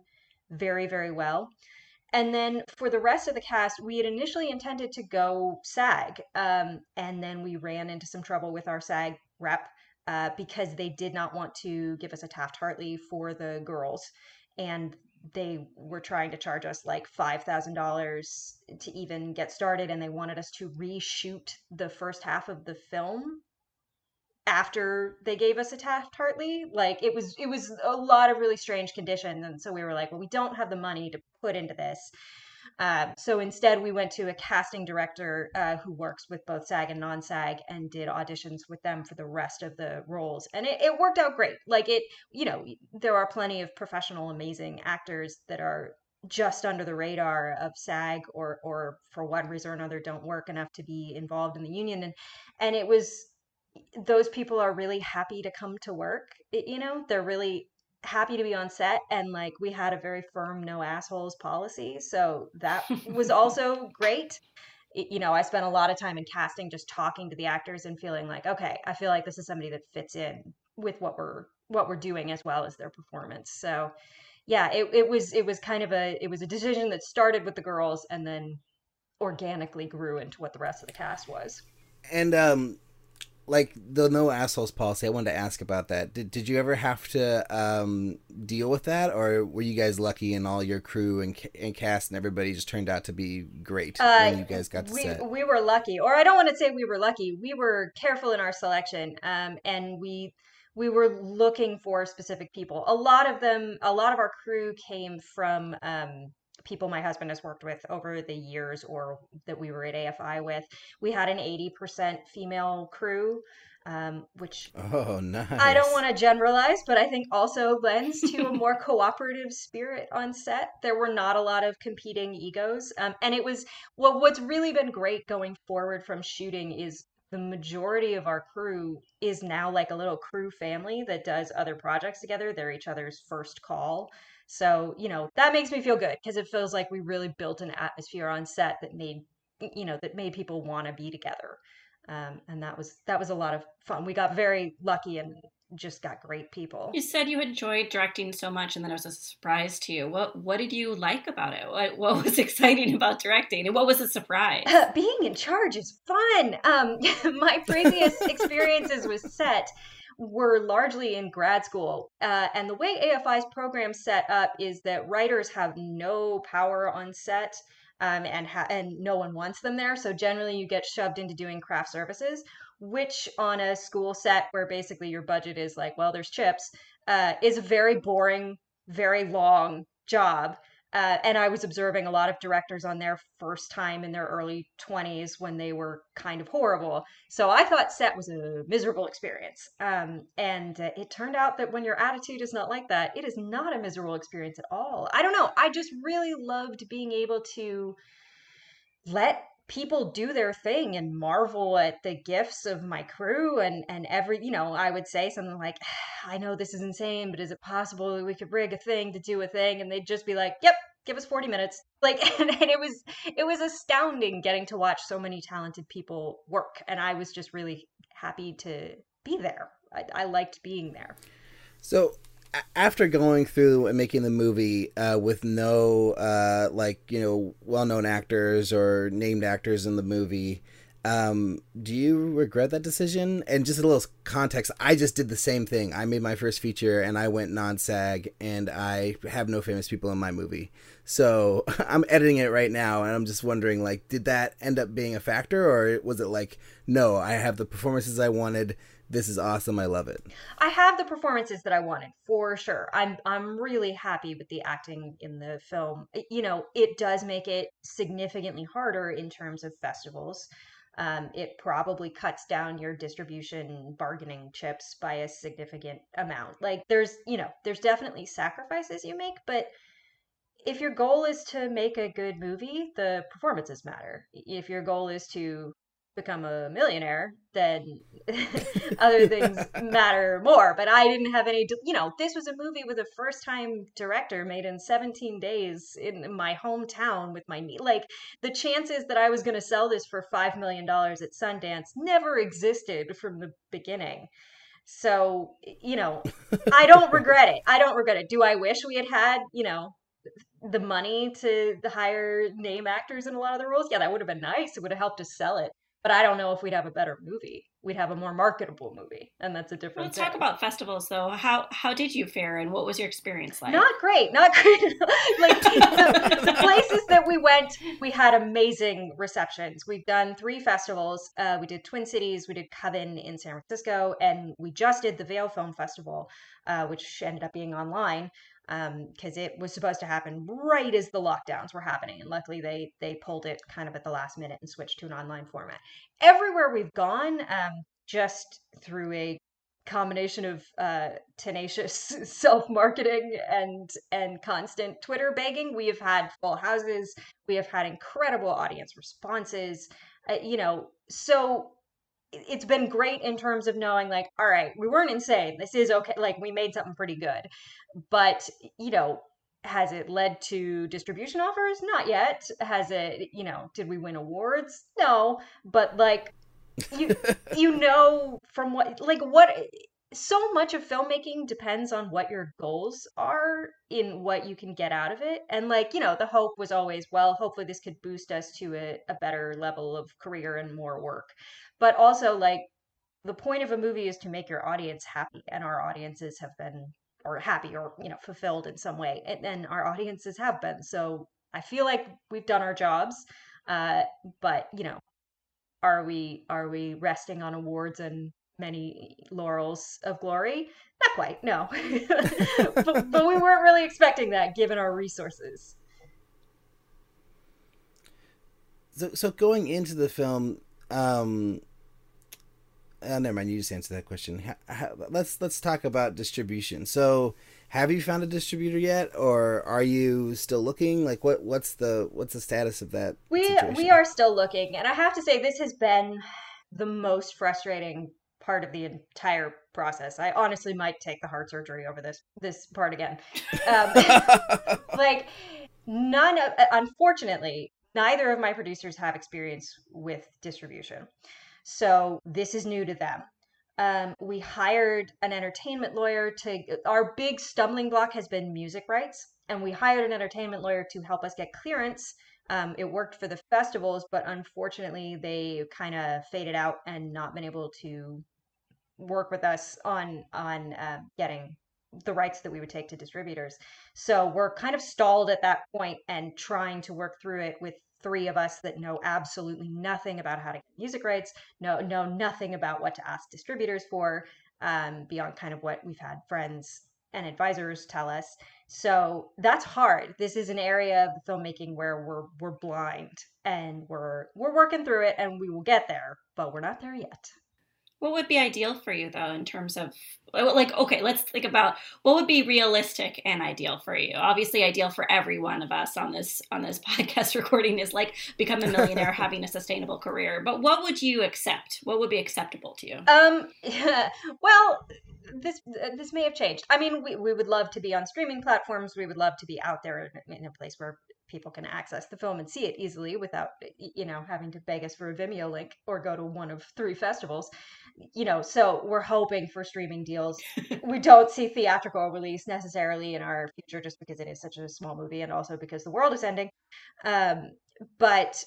Speaker 7: very, very well. And then for the rest of the cast, we had initially intended to go SAG, um, and then we ran into some trouble with our SAG rep uh, because they did not want to give us a Taft Hartley for the girls, and they were trying to charge us like five thousand dollars to even get started, and they wanted us to reshoot the first half of the film after they gave us a Taft Hartley. Like it was it was a lot of really strange conditions, and so we were like, well, we don't have the money to put into this. Uh, so instead, we went to a casting director uh, who works with both SAG and non-SAG and did auditions with them for the rest of the roles, and it, it worked out great. Like it, you know, there are plenty of professional, amazing actors that are just under the radar of SAG or or for one reason or another don't work enough to be involved in the union and and it was those people are really happy to come to work. You know, they're really happy to be on set and like we had a very firm no assholes policy so that was also great. You know i spent a lot of time in casting just talking to the actors and feeling like okay i feel like this is somebody that fits in with what we're what we're doing as well as their performance. So yeah it, it was it was kind of a it was a decision that started with the girls and then organically grew into what the rest of the cast was.
Speaker 14: And um like the no assholes policy i wanted to ask about that. Did, did you ever have to um, deal with that? Or were you guys lucky and all your crew and, and cast and everybody just turned out to be great uh, when you guys got to
Speaker 7: we,
Speaker 14: set?
Speaker 7: we were lucky. Or i don't want to say we were lucky. We were careful in our selection um, and we we were looking for specific people. A lot of them a lot of our crew came from um, people my husband has worked with over the years or that we were at AFI with. We had an 80% female crew. Um, which
Speaker 14: oh nice.
Speaker 7: I don't want to generalize, but I think also lends to a more cooperative spirit on set. There were not a lot of competing egos, um, and it was well. What's really been great going forward from shooting is the majority of our crew is now like a little crew family that does other projects together. They're each other's first call. So, you know, that makes me feel good because it feels like we really built an atmosphere on set that made, you know, that made people want to be together. Um, and that was that was a lot of fun. We got very lucky and just got great people.
Speaker 4: You said you enjoyed directing so much, and then it was a surprise to you. What What did you like about it? What What was exciting about directing, and what was a surprise?
Speaker 7: Uh, being in charge is fun. Um, my previous experiences with set were largely in grad school. Uh, and the way AFI's program set up is that writers have no power on set. Um, and ha- and no one wants them there. So generally, you get shoved into doing craft services, which on a school set where basically your budget is like, well, there's chips, uh, is a very boring, very long job. Uh, and I was observing a lot of directors on their first time in their early 20s when they were kind of horrible. So I thought set was a miserable experience. Um, and uh, it turned out that when your attitude is not like that, it is not a miserable experience at all. I don't know. I just really loved being able to let people do their thing and marvel at the gifts of my crew and and every you know i would say something like ah, i know this is insane but is it possible that we could rig a thing to do a thing? And they'd just be like yep give us 40 minutes. Like and, and it was it was astounding getting to watch so many talented people work and i was just really happy to be there. I, I liked being there.
Speaker 14: So after going through and making the movie uh, with no uh, like you know well-known actors or named actors in the movie um, do you regret that decision? And just a little context i just did the same thing. I made my first feature and i went non-sag and i have no famous people in my movie. So i'm editing it right now and i'm just wondering like did that end up being a factor or was it like no i have the performances i wanted this is awesome. I love it.
Speaker 7: I have the performances that I wanted for sure. I'm I'm really happy with the acting in the film. You know, it does make it significantly harder in terms of festivals. Um, it probably cuts down your distribution bargaining chips by a significant amount. Like there's, you know, there's definitely sacrifices you make, but if your goal is to make a good movie, the performances matter. If your goal is to become a millionaire, then other things matter more. But I didn't have any, you know, this was a movie with a first time director made in 17 days in my hometown with my. Like the chances that I was going to sell this for $5 million at Sundance never existed from the beginning. So, you know, I don't regret it. I don't regret it. Do I wish we had had, you know, the money to hire name actors in a lot of the roles? Yeah, that would have been nice. It would have helped us sell it but I don't know if we'd have a better movie. We'd have a more marketable movie, and that's a different.
Speaker 4: Let's talk about festivals, though. How how did you fare, and what was your experience like?
Speaker 7: Not great, not great. like the, the, places that we went, we had amazing receptions. We've done three festivals. Uh, we did Twin Cities, we did Coven in San Francisco, and we just did the Vail Film Festival, uh, which ended up being online because um, it was supposed to happen right as the lockdowns were happening, and luckily they they pulled it kind of at the last minute and switched to an online format. Everywhere we've gone, um, just through a combination of uh, tenacious self marketing and and constant Twitter begging, we have had full houses. We have had incredible audience responses. Uh, you know, so it's been great in terms of knowing like all right we weren't insane. This is okay. Like we made something pretty good. But you know has it led to distribution offers? Not yet. Has it you know did we win awards? No. But like you you know from what like what so much of filmmaking depends on what your goals are in what you can get out of it. And like you know the hope was always well hopefully this could boost us to a, a better level of career and more work. But also like the point of a movie is to make your audience happy and our audiences have been or happy or you know fulfilled in some way and, and our audiences have been. So i feel like we've done our jobs uh, but you know are we are we resting on awards and many laurels of glory not quite no but, but we weren't really expecting that given our resources
Speaker 14: so, so going into the film um, oh, never mind. You just answered that question. let's let's talk about distribution. So, have you found a distributor yet, or are you still looking? Like, what what's the what's the status of that?
Speaker 7: We
Speaker 14: situation?
Speaker 7: we are still looking, and I have to say this has been the most frustrating part of the entire process. I honestly might take the heart surgery over this this part again. Um, like none of unfortunately neither of my producers have experience with distribution. So this is new to them. Um, we hired an entertainment lawyer to, our big stumbling block has been music rights. And we hired an entertainment lawyer to help us get clearance. Um, it worked for the festivals, but unfortunately, they kind of faded out and not been able to work with us on on uh, getting the rights that we would take to distributors. So we're kind of stalled at that point and trying to work through it with three of us that know absolutely nothing about how to get music rights, know know nothing about what to ask distributors for, um, beyond kind of what we've had friends and advisors tell us. So that's hard. This is an area of filmmaking where we're we're blind and we're we're working through it and we will get there, but we're not there yet.
Speaker 4: What would be ideal for you though in terms of like okay, let's think about what would be realistic and ideal for you. Obviously ideal for every one of us on this on this podcast recording is like become a millionaire having a sustainable career. But what would you accept? What would be acceptable to you?
Speaker 7: Um yeah, well, this this may have changed. I mean, we, we would love to be on streaming platforms. We would love to be out there in a place where people can access the film and see it easily without you know having to beg us for a Vimeo link or go to one of three festivals. You know, so we're hoping for streaming deals. we don't see theatrical release necessarily in our future just because it is such a small movie and also because the world is ending. Um, but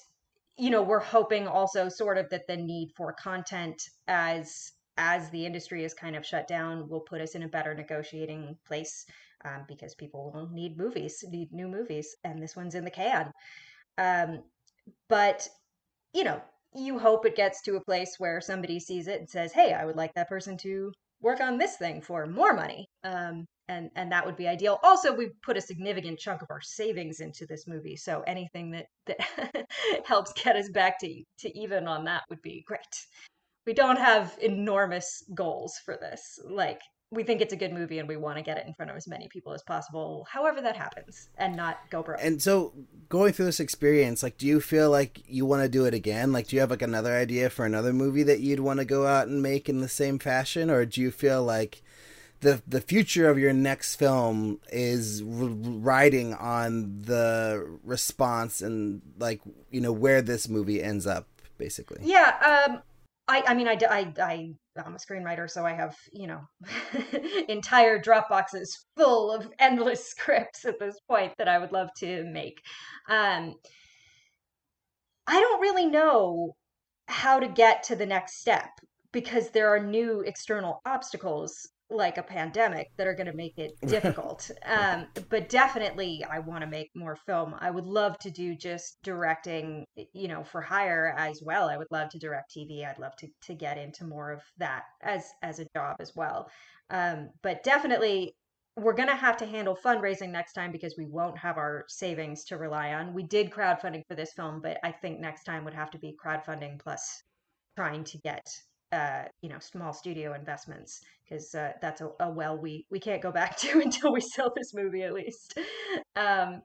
Speaker 7: you know, we're hoping also sort of that the need for content as as the industry is kind of shut down will put us in a better negotiating place um, because people will need movies, need new movies, and this one's in the can. Um, but you know, you hope it gets to a place where somebody sees it and says, "Hey, I would like that person to work on this thing for more money." Um, and and that would be ideal. Also, we put a significant chunk of our savings into this movie, so anything that that helps get us back to to even on that would be great. We don't have enormous goals for this. Like we think it's a good movie and we want to get it in front of as many people as possible, however that happens, and not go broke.
Speaker 6: And so, going through this experience, like, do you feel like you want to do it again? Like, do you have like another idea for another movie that you'd want to go out and make in the same fashion, or do you feel like the the future of your next film is r- riding on the response and like you know where this movie ends up, basically?
Speaker 7: Yeah, um, I, I mean, I, I, I, I'm a screenwriter, so I have, you know, entire Dropboxes full of endless scripts at this point that I would love to make. Um, I don't really know how to get to the next step because there are new external obstacles like a pandemic that are going to make it difficult. um, but definitely, I want to make more film. I would love to do just directing, you know, for hire as well. I would love to direct TV. I'd love to to get into more of that as as a job as well. Um, but definitely, we're going to have to handle fundraising next time because we won't have our savings to rely on. We did crowdfunding for this film, but I think next time would have to be crowdfunding plus trying to get uh, you know small studio investments because uh, that's a, a, well we we can't go back to until we sell this movie at least. Um,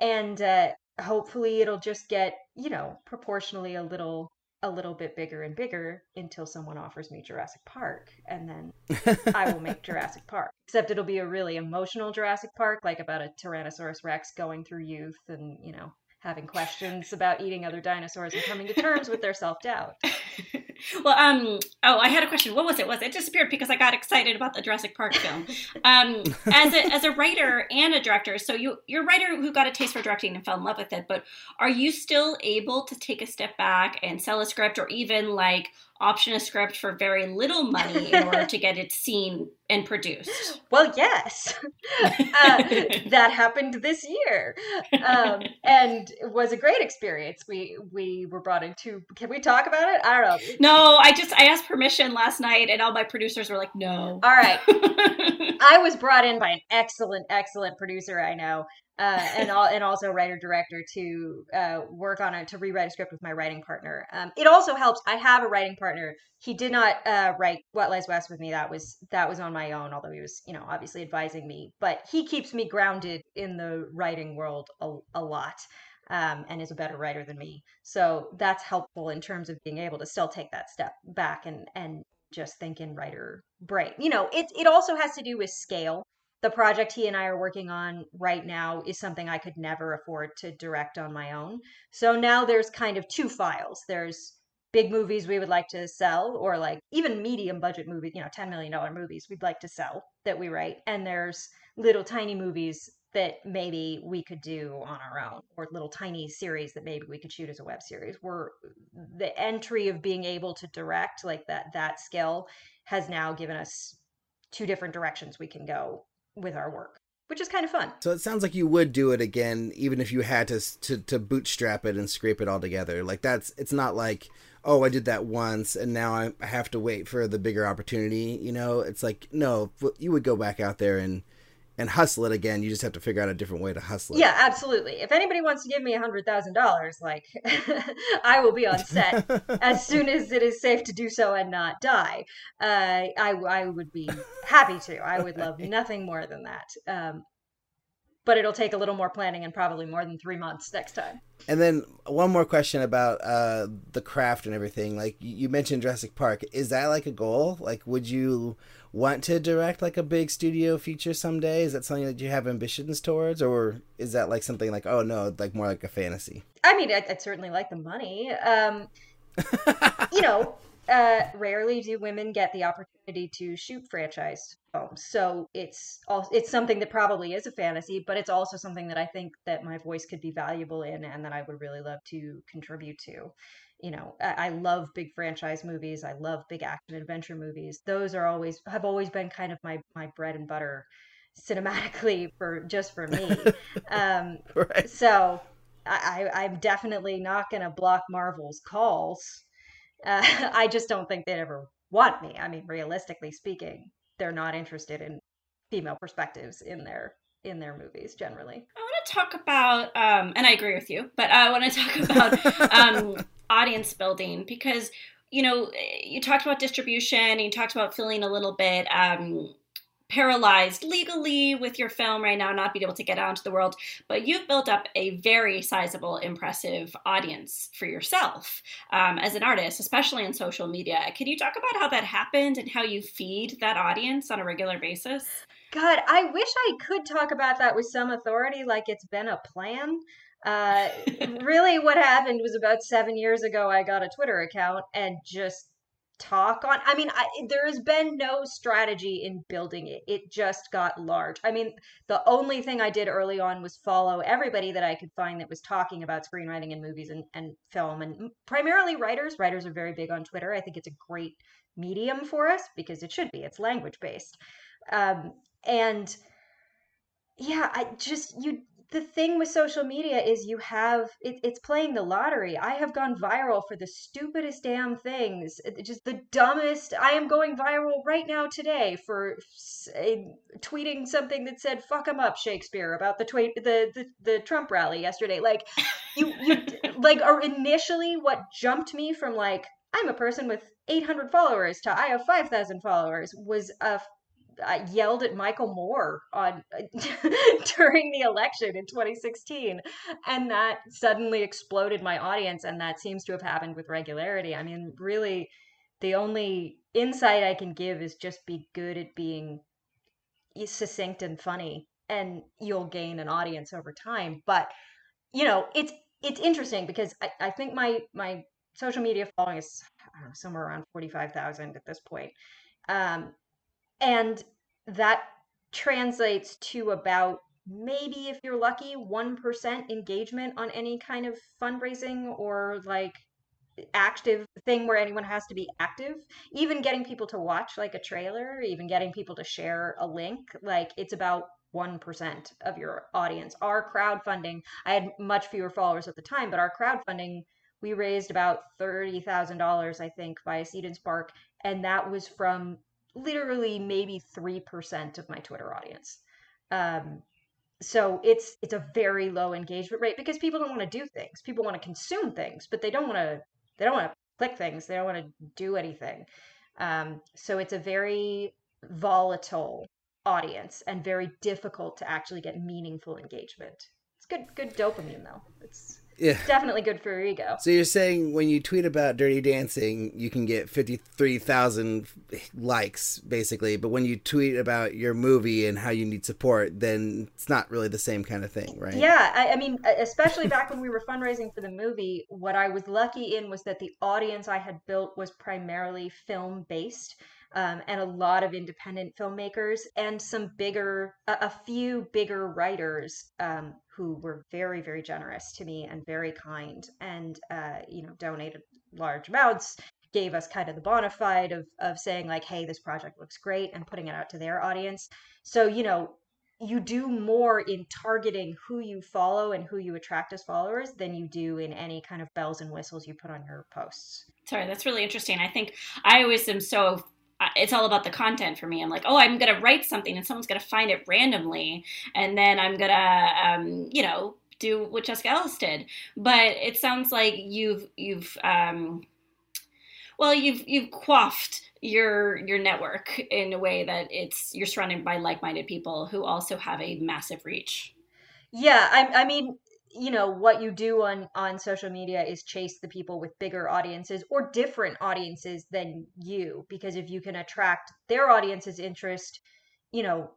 Speaker 7: and uh, hopefully it'll just get you know proportionally a little a little bit bigger and bigger until someone offers me Jurassic Park and then I will make Jurassic Park. Except it'll be a really emotional Jurassic Park like about a Tyrannosaurus Rex going through youth and you know having questions about eating other dinosaurs and coming to terms with their self-doubt
Speaker 4: well, um, oh, I had a question. What was it? Was it disappeared because I got excited about the Jurassic Park film? Um, as a as a writer and a director, so you you're a writer who got a taste for directing and fell in love with it, but are you still able to take a step back and sell a script, or even like option a script for very little money in order to get it seen and produced?
Speaker 7: Well, yes, uh, that happened this year, um, and it was a great experience. We we were brought into. Can we talk about it? I
Speaker 4: No, I just I asked permission last night, and all my producers were like, "No."
Speaker 7: All right, I was brought in by an excellent, excellent producer I know, uh, and all, and also writer director to uh, work on it to rewrite a script with my writing partner. Um, it also helps. I have a writing partner. He did not uh, write What Lies West with me. That was that was on my own. Although he was, you know, obviously advising me. But he keeps me grounded in the writing world a, a lot. Um, and is a better writer than me. So that's helpful in terms of being able to still take that step back and and just think in writer brain. You know, it it also has to do with scale the project he and I are working on right now is something I could never afford to direct on my own. So now there's kind of two files. There's big movies we would like to sell, or like even medium budget movies, you know, $10 million movies we'd like to sell that we write. And there's little tiny movies that maybe we could do on our own, or little tiny series that maybe we could shoot as a web series. Where the entry of being able to direct like that, that skill has now given us two different directions we can go with our work which is kind of fun.
Speaker 6: So it sounds like you would do it again, even if you had to to, to bootstrap it and scrape it all together. Like that's it's not like oh I did that once and now I have to wait for the bigger opportunity. You know, it's like no, you would go back out there and and hustle it again. You just have to figure out a different way to hustle it.
Speaker 7: Yeah, absolutely. If anybody wants to give me a hundred thousand dollars, like I will be on set as soon as it is safe to do so and not die. Uh, I I would be happy to. I would love nothing more than that. Um, but it'll take a little more planning and probably more than three months next time.
Speaker 6: And then one more question about uh, the craft and everything. Like you mentioned Jurassic Park, is that like a goal? Like, would you want to direct like a big studio feature someday? Is that something that you have ambitions towards, or is that like something like oh no, like more like a fantasy?
Speaker 7: I mean, I'd, I'd certainly like the money. Um, you know, uh, rarely do women get the opportunity to shoot franchise films, so it's all, it's something that probably is a fantasy, but it's also something that I think that my voice could be valuable in, and that I would really love to contribute to. You know, I, I love big franchise movies. I love big action adventure movies. Those are always have always been kind of my my bread and butter cinematically for just for me. um, right. So I, I'm definitely not going to block Marvel's calls uh, I just don't think they'd ever want me. I mean, realistically speaking, they're not interested in female perspectives in their in their movies generally.
Speaker 4: I want to talk about, um, and I agree with you, but I want to talk about um, audience building because you know you talked about distribution and you talked about feeling a little bit um, paralyzed legally with your film right now, not being able to get out into the world, but you've built up a very sizable, impressive audience for yourself um, as an artist, especially in social media. Can you talk about how that happened and how you feed that audience on a regular basis?
Speaker 7: God, I wish I could talk about that with some authority, like it's been a plan. Uh, really, what happened was about seven years ago, I got a Twitter account and just talk on. I mean, I, there has been no strategy in building it. It just got large. I mean, the only thing I did early on was follow everybody that I could find that was talking about screenwriting and movies and, and film, and primarily writers. Writers are very big on Twitter. I think it's a great medium for us because it should be. It's language based. Um, and yeah, I just you the thing with social media is you have it, it's playing the lottery. I have gone viral for the stupidest damn things. Just the dumbest i am going viral right now today for tweeting something that said fuck em up shakespeare about the tweet the, the the trump rally yesterday. Like you you like or initially what jumped me from like i'm a person with 800 followers to i have 5000 followers was a I yelled at Michael Moore on during the election in 2016, and that suddenly exploded my audience. And that seems to have happened with regularity. I mean, really, the only insight I can give is just be good at being succinct and funny, and you'll gain an audience over time. But you know, it's it's interesting because I, I think my my social media following is know, somewhere around 45,000 at this point. Um, and that translates to about maybe if you're lucky 1% engagement on any kind of fundraising or like active thing where anyone has to be active. Even getting people to watch like a trailer even getting people to share a link like it's about 1% of your audience. Our crowdfunding i had much fewer followers at the time but our crowdfunding we raised about $30,000 I think via Seed and Spark and that was from literally maybe 3% of my Twitter audience. Um, so it's it's a very low engagement rate because people don't want to do things. People want to consume things, but they don't want to they don't want to click things. They don't want to do anything. Um, so it's a very volatile audience and very difficult to actually get meaningful engagement. It's good good dopamine though. It's yeah. definitely good for your ego.
Speaker 14: So you're saying when you tweet about Dirty Dancing, you can get 53,000 likes, basically, but when you tweet about your movie and how you need support, then it's not really the same kind of thing, right?
Speaker 7: Yeah. I, I mean, especially back when we were fundraising for the movie, what I was lucky in was that the audience I had built was primarily film based um, and a lot of independent filmmakers and some bigger, a, a few bigger writers um, who were very, very generous to me and very kind and, uh, you know, donated large amounts gave us kind of the bona fide of of saying like hey this project looks great and putting it out to their audience so you know you do more in targeting who you follow and who you attract as followers than you do in any kind of bells and whistles you put on your posts.
Speaker 4: Sorry, that's really interesting. I think I always am so it's all about the content for me. I'm like, oh, I'm gonna write something, and someone's gonna find it randomly, and then I'm gonna, um, you know, do what Jessica Ellis did. But it sounds like you've you've um, well, you've you've quaffed your your network in a way that it's you're surrounded by like-minded people who also have a massive reach.
Speaker 7: Yeah, I, I mean, you know what you do on on social media is chase the people with bigger audiences or different audiences than you because if you can attract their audience's interest you know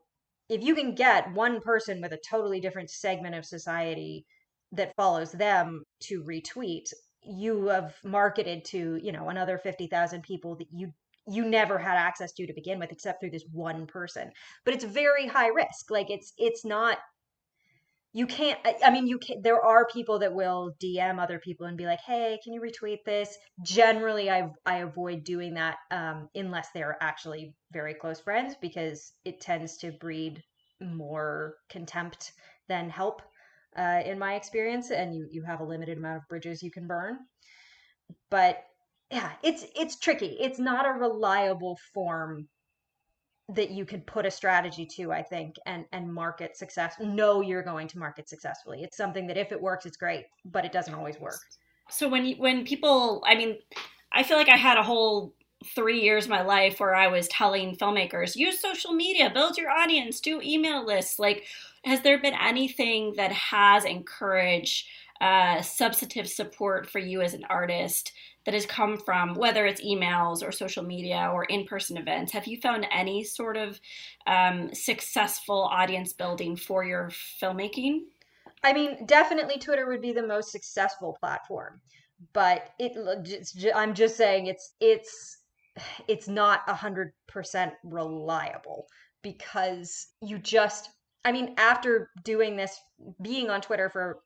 Speaker 7: if you can get one person with a totally different segment of society that follows them to retweet you have marketed to you know another 50,000 people that you you never had access to to begin with except through this one person. But it's very high risk. Like it's it's not you can't i mean you can there are people that will dm other people and be like hey can you retweet this? Generally i i avoid doing that um, unless they're actually very close friends because it tends to breed more contempt than help uh, in my experience and you you have a limited amount of bridges you can burn. But yeah it's it's tricky. It's not a reliable form that you can put a strategy to i think and and market success know you're going to market successfully it's something that if it works it's great but it doesn't always work
Speaker 4: so when you, when people i mean i feel like i had a whole three years of my life where I was telling filmmakers, use social media, build your audience, do email lists. Like, has there been anything that has encouraged uh, substantive support for you as an artist that has come from whether it's emails or social media or in-person events have you found any sort of um, successful audience building for your filmmaking
Speaker 7: I mean, definitely Twitter would be the most successful platform, but it. I'm just saying it's it's it's not a hundred percent reliable because you just. I mean, after doing this, being on Twitter for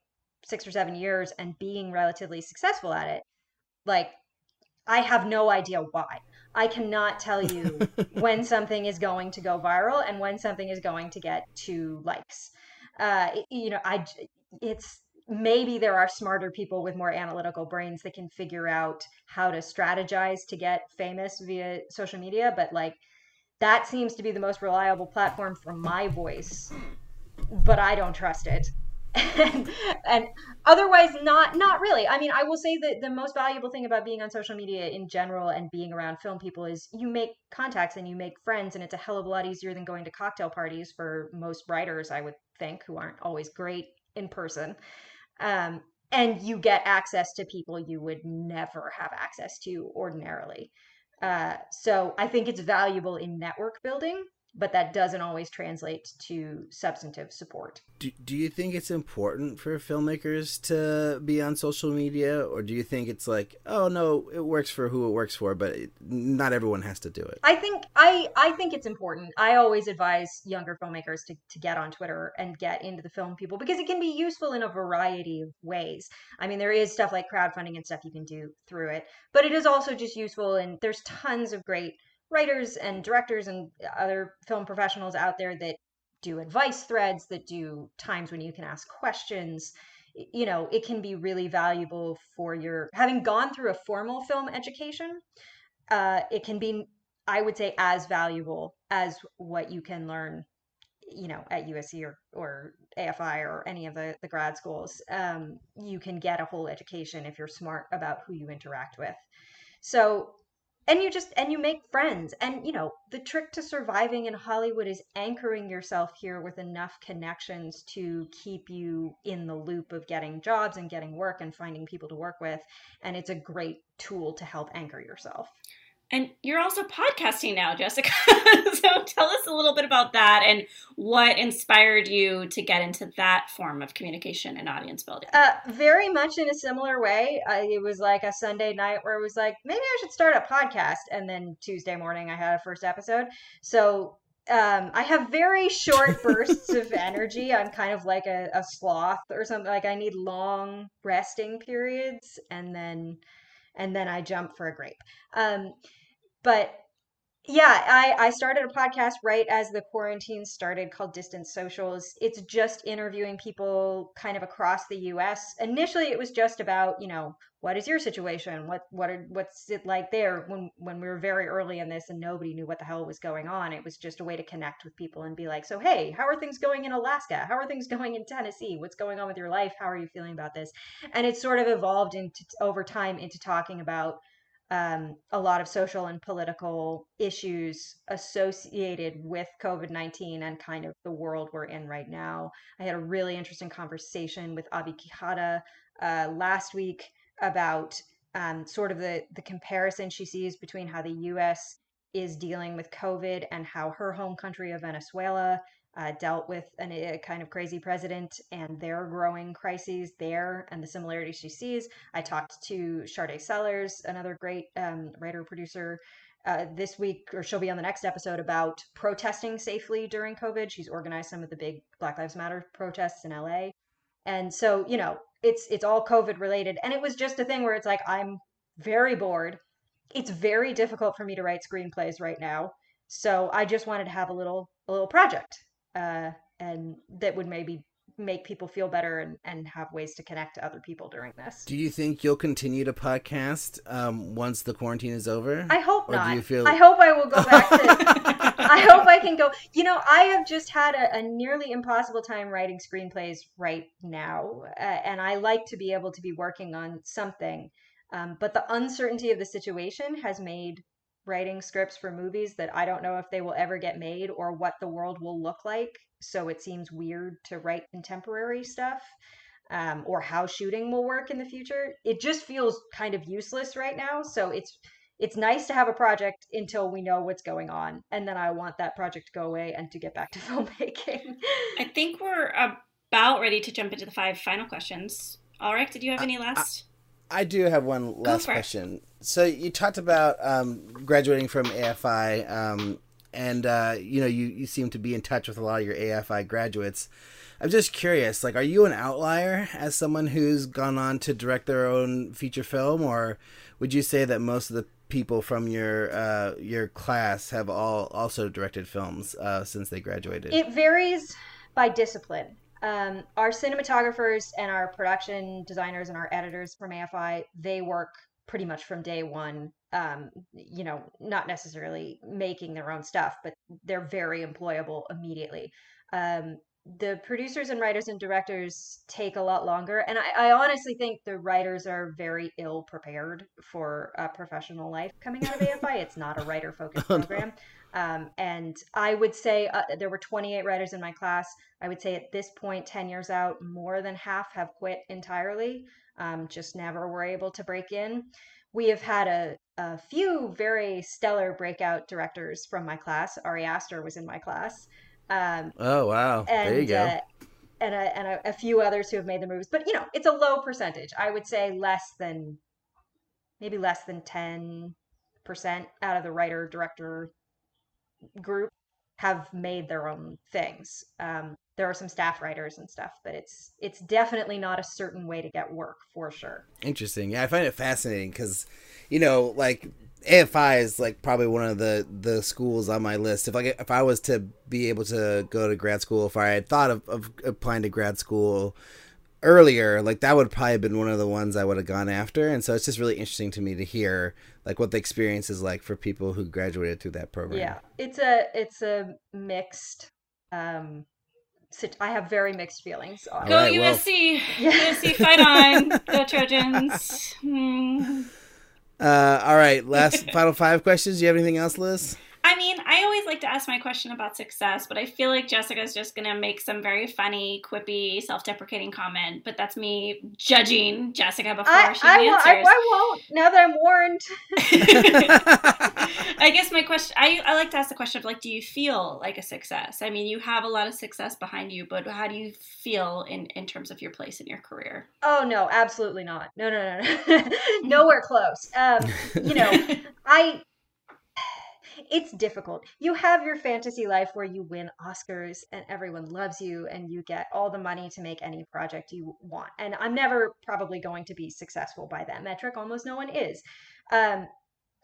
Speaker 7: six or seven years and being relatively successful at it, like I have no idea why. I cannot tell you when something is going to go viral and when something is going to get two likes. Uh, it- you know, I it's maybe there are smarter people with more analytical brains that can figure out how to strategize to get famous via social media, but like that seems to be the most reliable platform for my voice, but I don't trust it. And, and otherwise not not really. I mean i will say that the most valuable thing about being on social media in general and being around film people is you make contacts and you make friends and it's a hell of a lot easier than going to cocktail parties for most writers i would think who aren't always great in person. Um, and you get access to people you would never have access to ordinarily. Uh, so i think it's valuable in network building but that doesn't always translate to substantive support
Speaker 14: Do, do you think it's important for filmmakers to be on social media, or do you think it's like, oh no, it works for who it works for, but it, not everyone has to do it?
Speaker 7: I think I I think it's important. I always advise younger filmmakers to, to get on Twitter and get into the film people because it can be useful in a variety of ways. I mean, there is stuff like crowdfunding and stuff you can do through it, but it is also just useful and there's tons of great writers and directors and other film professionals out there that do advice threads, that do times when you can ask questions. You know, it can be really valuable for your having gone through a formal film education uh, it can be i would say as valuable as what you can learn you know at usc or, or afi or any of the, the grad schools um, you can get a whole education if you're smart about who you interact with so and you just and you make friends. And you know the trick to surviving in hollywood is anchoring yourself here with enough connections to keep you in the loop of getting jobs and getting work and finding people to work with. And it's a great tool to help anchor yourself
Speaker 4: And you're also podcasting now, Jessica. so tell us a little bit about that and what inspired you to get into that form of communication and audience building.
Speaker 7: Uh, very much in a similar way. I, it was like a Sunday night where it was like, maybe I should start a podcast. And then Tuesday morning, I had a first episode. So um, I have very short bursts of energy. I'm kind of like a, a sloth or something. Like I need long resting periods, and then and then I jump for a grape. Um, but yeah, I, I started a podcast right as the quarantine started called Distance Socials. It's just interviewing people kind of across the US. Initially it was just about, you know, what is your situation? What what are what's it like there when when we were very early in this and nobody knew what the hell was going on. It was just a way to connect with people and be like, "So, hey, how are things going in Alaska? How are things going in Tennessee? What's going on with your life? How are you feeling about this?" And it sort of evolved into over time into talking about um, a lot of social and political issues associated with COVID 19 and kind of the world we're in right now. I had a really interesting conversation with Abi Quijada uh, last week about um, sort of the, the comparison she sees between how the US is dealing with COVID and how her home country of Venezuela uh, dealt with an, a kind of crazy president and their growing crises there and the similarities she sees. I talked to Sade Sellers, another great um, writer producer, uh, this week, or she'll be on the next episode about protesting safely during COVID. She's organized some of the big Black Lives Matter protests in LA, and so you know it's it's all COVID related. And it was just a thing where it's like I'm very bored. It's very difficult for me to write screenplays right now, so I just wanted to have a little a little project uh, and that would maybe make people feel better and, and have ways to connect to other people during this.
Speaker 14: Do you think you'll continue to podcast um, once the quarantine is over?
Speaker 7: I hope
Speaker 14: Or
Speaker 7: not.
Speaker 14: do you feel
Speaker 7: I hope I will go back to. I hope I can go. You know, I have just had a, a nearly impossible time writing screenplays right now, uh, and I like to be able to be working on something. Um, but the uncertainty of the situation has made writing scripts for movies that I don't know if they will ever get made or what the world will look like. So it seems weird to write contemporary stuff um, or how shooting will work in the future. It just feels kind of useless right now. So it's it's nice to have a project until we know what's going on, and then I want that project to go away and to get back to filmmaking.
Speaker 4: I think we're about ready to jump into the five final questions. Alrik, did you have any last?
Speaker 6: I do have one last question. So you talked about um, graduating from AFI, um, and uh, you know you you seem to be in touch with a lot of your AFI graduates. I'm just curious, like, are you an outlier as someone who's gone on to direct their own feature film, or would you say that most of the people from your uh, your class have all also directed films uh, since they graduated?
Speaker 7: It varies by discipline. Um, our cinematographers and our production designers and our editors from AFI, they work pretty much from day one. Um, you know, not necessarily making their own stuff, but they're very employable immediately. Um, the producers and writers and directors take a lot longer. And I, I, honestly think the writers are very ill prepared for a professional life coming out of AFI. it's not a writer focused program. Um, and I would say uh, there were 28 writers in my class. I would say at this point, 10 years out, more than half have quit entirely, um, just never were able to break in. We have had a, a few very stellar breakout directors from my class. Ari Aster was in my class. Um,
Speaker 6: oh wow!
Speaker 7: And,
Speaker 6: there you go.
Speaker 7: Uh, and a, and a, a, few others who have made the moves, but you know, it's a low percentage. I would say less than, maybe less than ten percent out of the writer director group have made their own things. Um, there are some staff writers and stuff, but it's it's definitely not a certain way to get work for sure.
Speaker 6: Interesting. Yeah, I find it fascinating because, you know, like AFI is like probably one of the the schools on my list. If like if I was to be able to go to grad school, if I had thought of, of applying to grad school earlier, like that would probably have been one of the ones I would have gone after. And so it's just really interesting to me to hear like what the experience is like for people who graduated through that program.
Speaker 7: Yeah, it's a it's a mixed. Um, I have very mixed feelings.
Speaker 4: On Go right, USC, well. USC, fight on, go Trojans. Hmm.
Speaker 6: Uh, all right, last final five questions. Do you have anything else, Liz?
Speaker 4: I mean, I always like to ask my question about success, but I feel like Jessica's just going to make some very funny, quippy, self deprecating comment. But that's me judging Jessica before
Speaker 7: I,
Speaker 4: she
Speaker 7: I
Speaker 4: answers.
Speaker 7: I, I, won't, now that I'm warned.
Speaker 4: I guess my question, I, I like to ask the question of like, do you feel like a success? I mean, you have a lot of success behind you, but how do you feel in, in terms of your place in your career?
Speaker 7: Oh, no, absolutely not. No, no, no, no. Nowhere close. Um, you know, I it's difficult. You have your fantasy life where you win Oscars and everyone loves you and you get all the money to make any project you want. And I'm never probably going to be successful by that metric. Almost no one is. Um,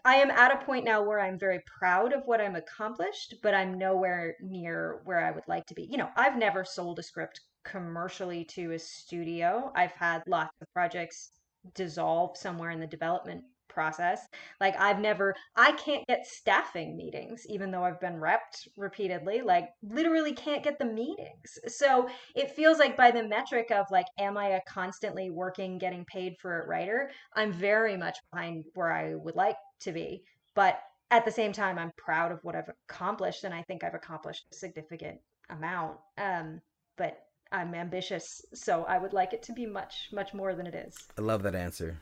Speaker 7: I am at a point now where I'm very proud of what I'm accomplished, but I'm nowhere near where I would like to be. You know, I've never sold a script commercially to a studio. I've had lots of projects dissolve somewhere in the development process. Like I've never I can't get staffing meetings even though I've been repped repeatedly. Like literally can't get the meetings. So it feels like by the metric of like am I a constantly working getting paid for a writer, I'm very much behind where I would like to be. But at the same time I'm proud of what I've accomplished and I think I've accomplished a significant amount. Um but I'm ambitious, so I would like it to be much, much more than it is.
Speaker 6: I love that answer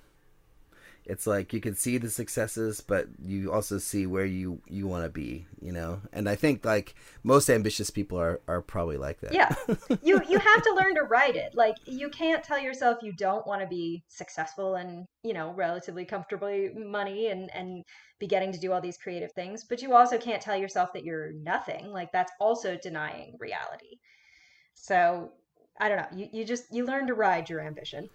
Speaker 6: it's like you can see the successes but you also see where you you want to be you know? And i think like most ambitious people are are probably like that.
Speaker 7: Yeah. You you have to learn to write it. Like you can't tell yourself you don't want to be successful and you know relatively comfortably money and and be getting to do all these creative things but you also can't tell yourself that you're nothing. Like that's also denying reality. So i don't know. You, you just you learn to ride your ambition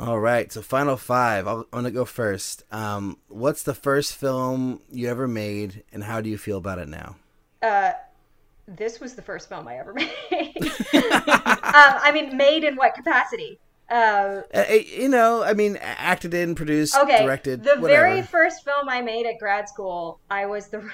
Speaker 6: all right, so final five. i am gonna go first. Um, what's the first film you ever made, and how do you feel about it now?
Speaker 7: Uh, this was the first film I ever made. um, I mean, made in what capacity? Uh,
Speaker 6: uh, you know, I mean, acted in, produced,
Speaker 7: okay,
Speaker 6: directed.
Speaker 7: The
Speaker 6: whatever.
Speaker 7: very first film I made at grad school, I was the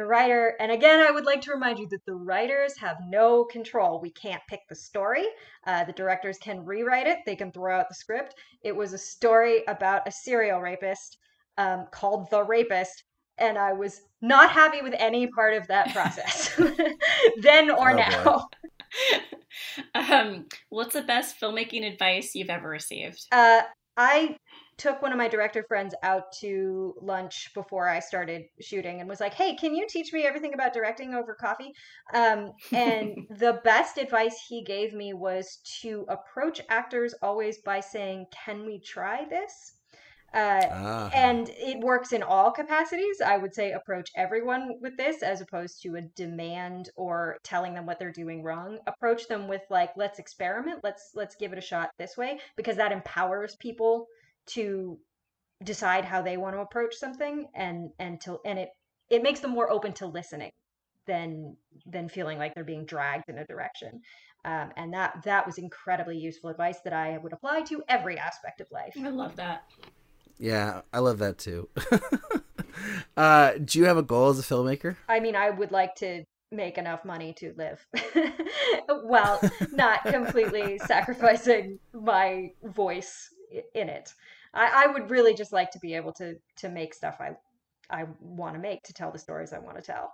Speaker 7: the writer, and again, I would like to remind you that the writers have no control. We can't pick the story. Uh, the directors can rewrite it, they can throw out the script. It was a story about a serial rapist um, called The Rapist. and I was not happy with any part of that process, then or
Speaker 14: Oh, boy.
Speaker 7: now.
Speaker 15: um, what's the best filmmaking advice you've ever received?
Speaker 7: Uh, I took one of my director friends out to lunch before I started shooting and was like, "Hey, can you teach me everything about directing over coffee?" Um, and the best advice he gave me was to approach actors always by saying, "Can we try this?" Uh,
Speaker 14: Ah.
Speaker 7: and it works in all capacities. I would say approach everyone with this as opposed to a demand or telling them what they're doing wrong. Approach them with like, let's experiment. Let's let's give it a shot this way because that empowers people to decide how they want to approach something and and to and it it makes them more open to listening than than feeling like they're being dragged in a direction. Um, and that that was incredibly useful advice that I would apply to every aspect of life.
Speaker 15: I love that.
Speaker 14: Yeah, I love that too. uh, do you have a goal as a filmmaker?
Speaker 7: I mean, I would like to make enough money to live. well, not completely sacrificing my voice i- in it. I, I would really just like to be able to to make stuff I I want to make to tell the stories I want to tell.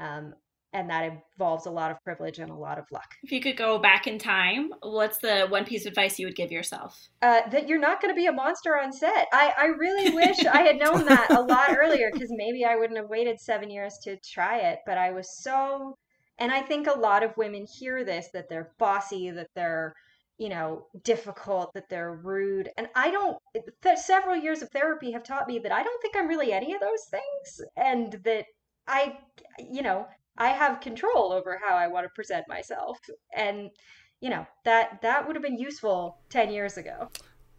Speaker 7: Um, and that involves a lot of privilege and a lot of luck.
Speaker 15: If you could go back in time, what's the one piece of advice you would give yourself?
Speaker 7: uh, that you're not going to be a monster on set. I, I really wish I had known that a lot earlier because maybe I wouldn't have waited seven years to try it. But I was so, and I think a lot of women hear this that they're bossy, that they're, you know, difficult, that they're rude. And I don't, th- several years of therapy have taught me that I don't think I'm really any of those things. And that I, you know, I have control over how I want to present myself. And, you know, that that would have been useful 10 years ago.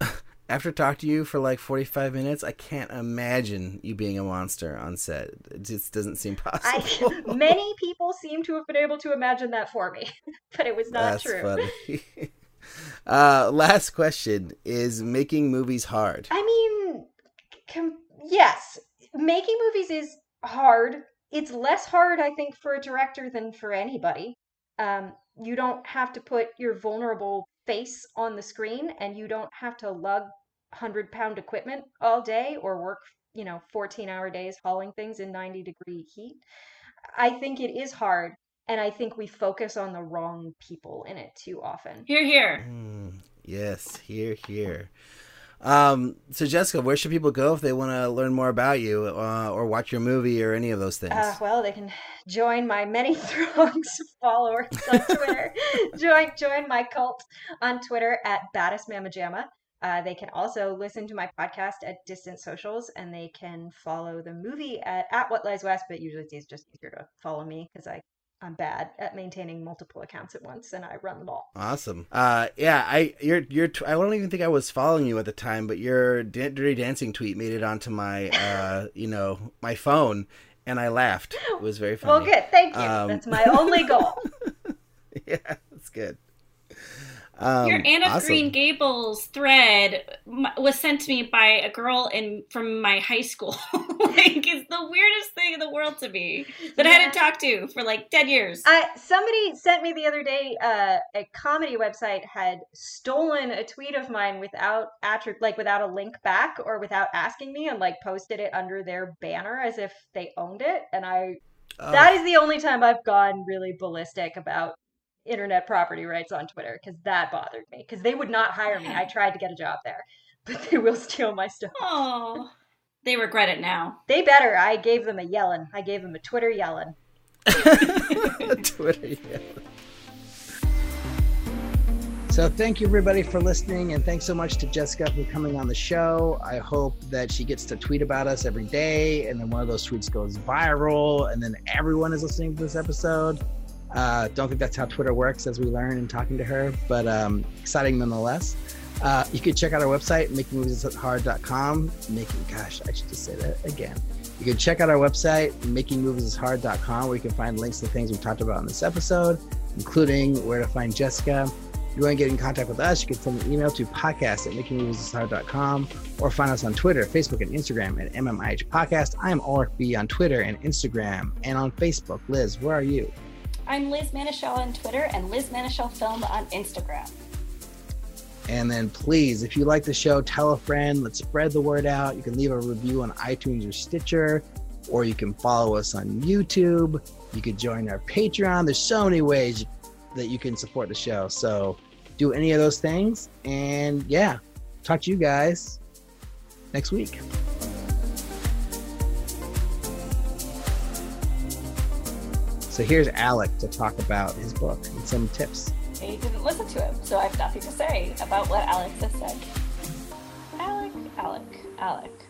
Speaker 14: After talking to you for like 45 minutes, I can't imagine you being a monster on set. It just doesn't seem possible.
Speaker 7: I many people seem to have been able to imagine that for me, but it was not
Speaker 14: That's
Speaker 7: true.
Speaker 14: Uh, last question Is making movies hard?
Speaker 7: I mean, com- yes, making movies is hard. It's less hard, I think, for a director than for anybody. Um, you don't have to put your vulnerable face on the screen, and you don't have to lug hundred pound equipment all day or work, you know, fourteen hour days hauling things in ninety degree heat. I think it is hard, and I think we focus on the wrong people in it too often.
Speaker 15: Here, here.
Speaker 14: Mm, yes, here, here. Um, so, Jessica, where should people go if they want to learn more about you uh, or watch your movie or any of those things?
Speaker 7: Uh, well, they can join my many throngs of followers on Twitter. join join my cult on Twitter at Baddest Mama Jamma. Uh, they can also listen to my podcast at Distant Socials, and they can follow the movie at, at What Lies West. But usually, it's just easier to follow me because I I'm bad at maintaining multiple accounts at once, and I run them all.
Speaker 14: Awesome. Uh, yeah, I your your tw- I don't even think I was following you at the time, but your da- dirty dancing tweet made it onto my uh, you know, my phone, and I laughed. It was very funny.
Speaker 7: Well, good. Thank you.
Speaker 14: Um,
Speaker 7: That's my only goal.
Speaker 14: yeah, that's good. Um,
Speaker 15: Your Anne of
Speaker 14: awesome.
Speaker 15: Green Gables thread was sent to me by a girl in from my high school. like, it's the weirdest thing in the world to me that I hadn't talked to for like ten years.
Speaker 7: I somebody sent me the other day uh, a comedy website had stolen a tweet of mine without attri- like without a link back or without asking me and like posted it under their banner as if they owned it and I that is the only time I've gone really ballistic about internet property rights on Twitter because that bothered me because they would not hire me. I tried to get a job there, but they will steal my stuff.
Speaker 15: Oh, they regret it now.
Speaker 7: They better. I gave them a yelling. I gave them a Twitter yelling.
Speaker 14: Twitter. Yeah.
Speaker 6: So thank you everybody for listening, and thanks so much to Jessica for coming on the show. I hope that she gets to tweet about us every day, and then one of those tweets goes viral, and then everyone is listening to this episode. Uh, don't think that's how Twitter works, as we learn in talking to her, but um, exciting nonetheless. Uh, you can check out our website, makingmoviesishard.com. Making, gosh, I should just say that again. You can check out our website, makingmoviesishard.com, where you can find links to things we talked about in this episode, including where to find Jessica. If you want to get in contact with us, you can send an email to podcast at makingmoviesishard.com or find us on Twitter, Facebook, and Instagram at MMIH Podcast. I am Alrik B on Twitter and Instagram and on Facebook. Liz, where are you?
Speaker 4: I'm Liz Manashil on Twitter and Liz Manashil Film on Instagram.
Speaker 6: And then please, if you like the show, tell a friend. Let's spread the word out. You can leave a review on iTunes or Stitcher. or you can follow us on YouTube. You could join our Patreon. There's so many ways that you can support the show. So do any of those things. And yeah, talk to you guys next week. So here's Alec to talk about his book and some tips.
Speaker 4: I didn't listen to him, so I have nothing to say about what Alex has said. Alec, Alec, Alec.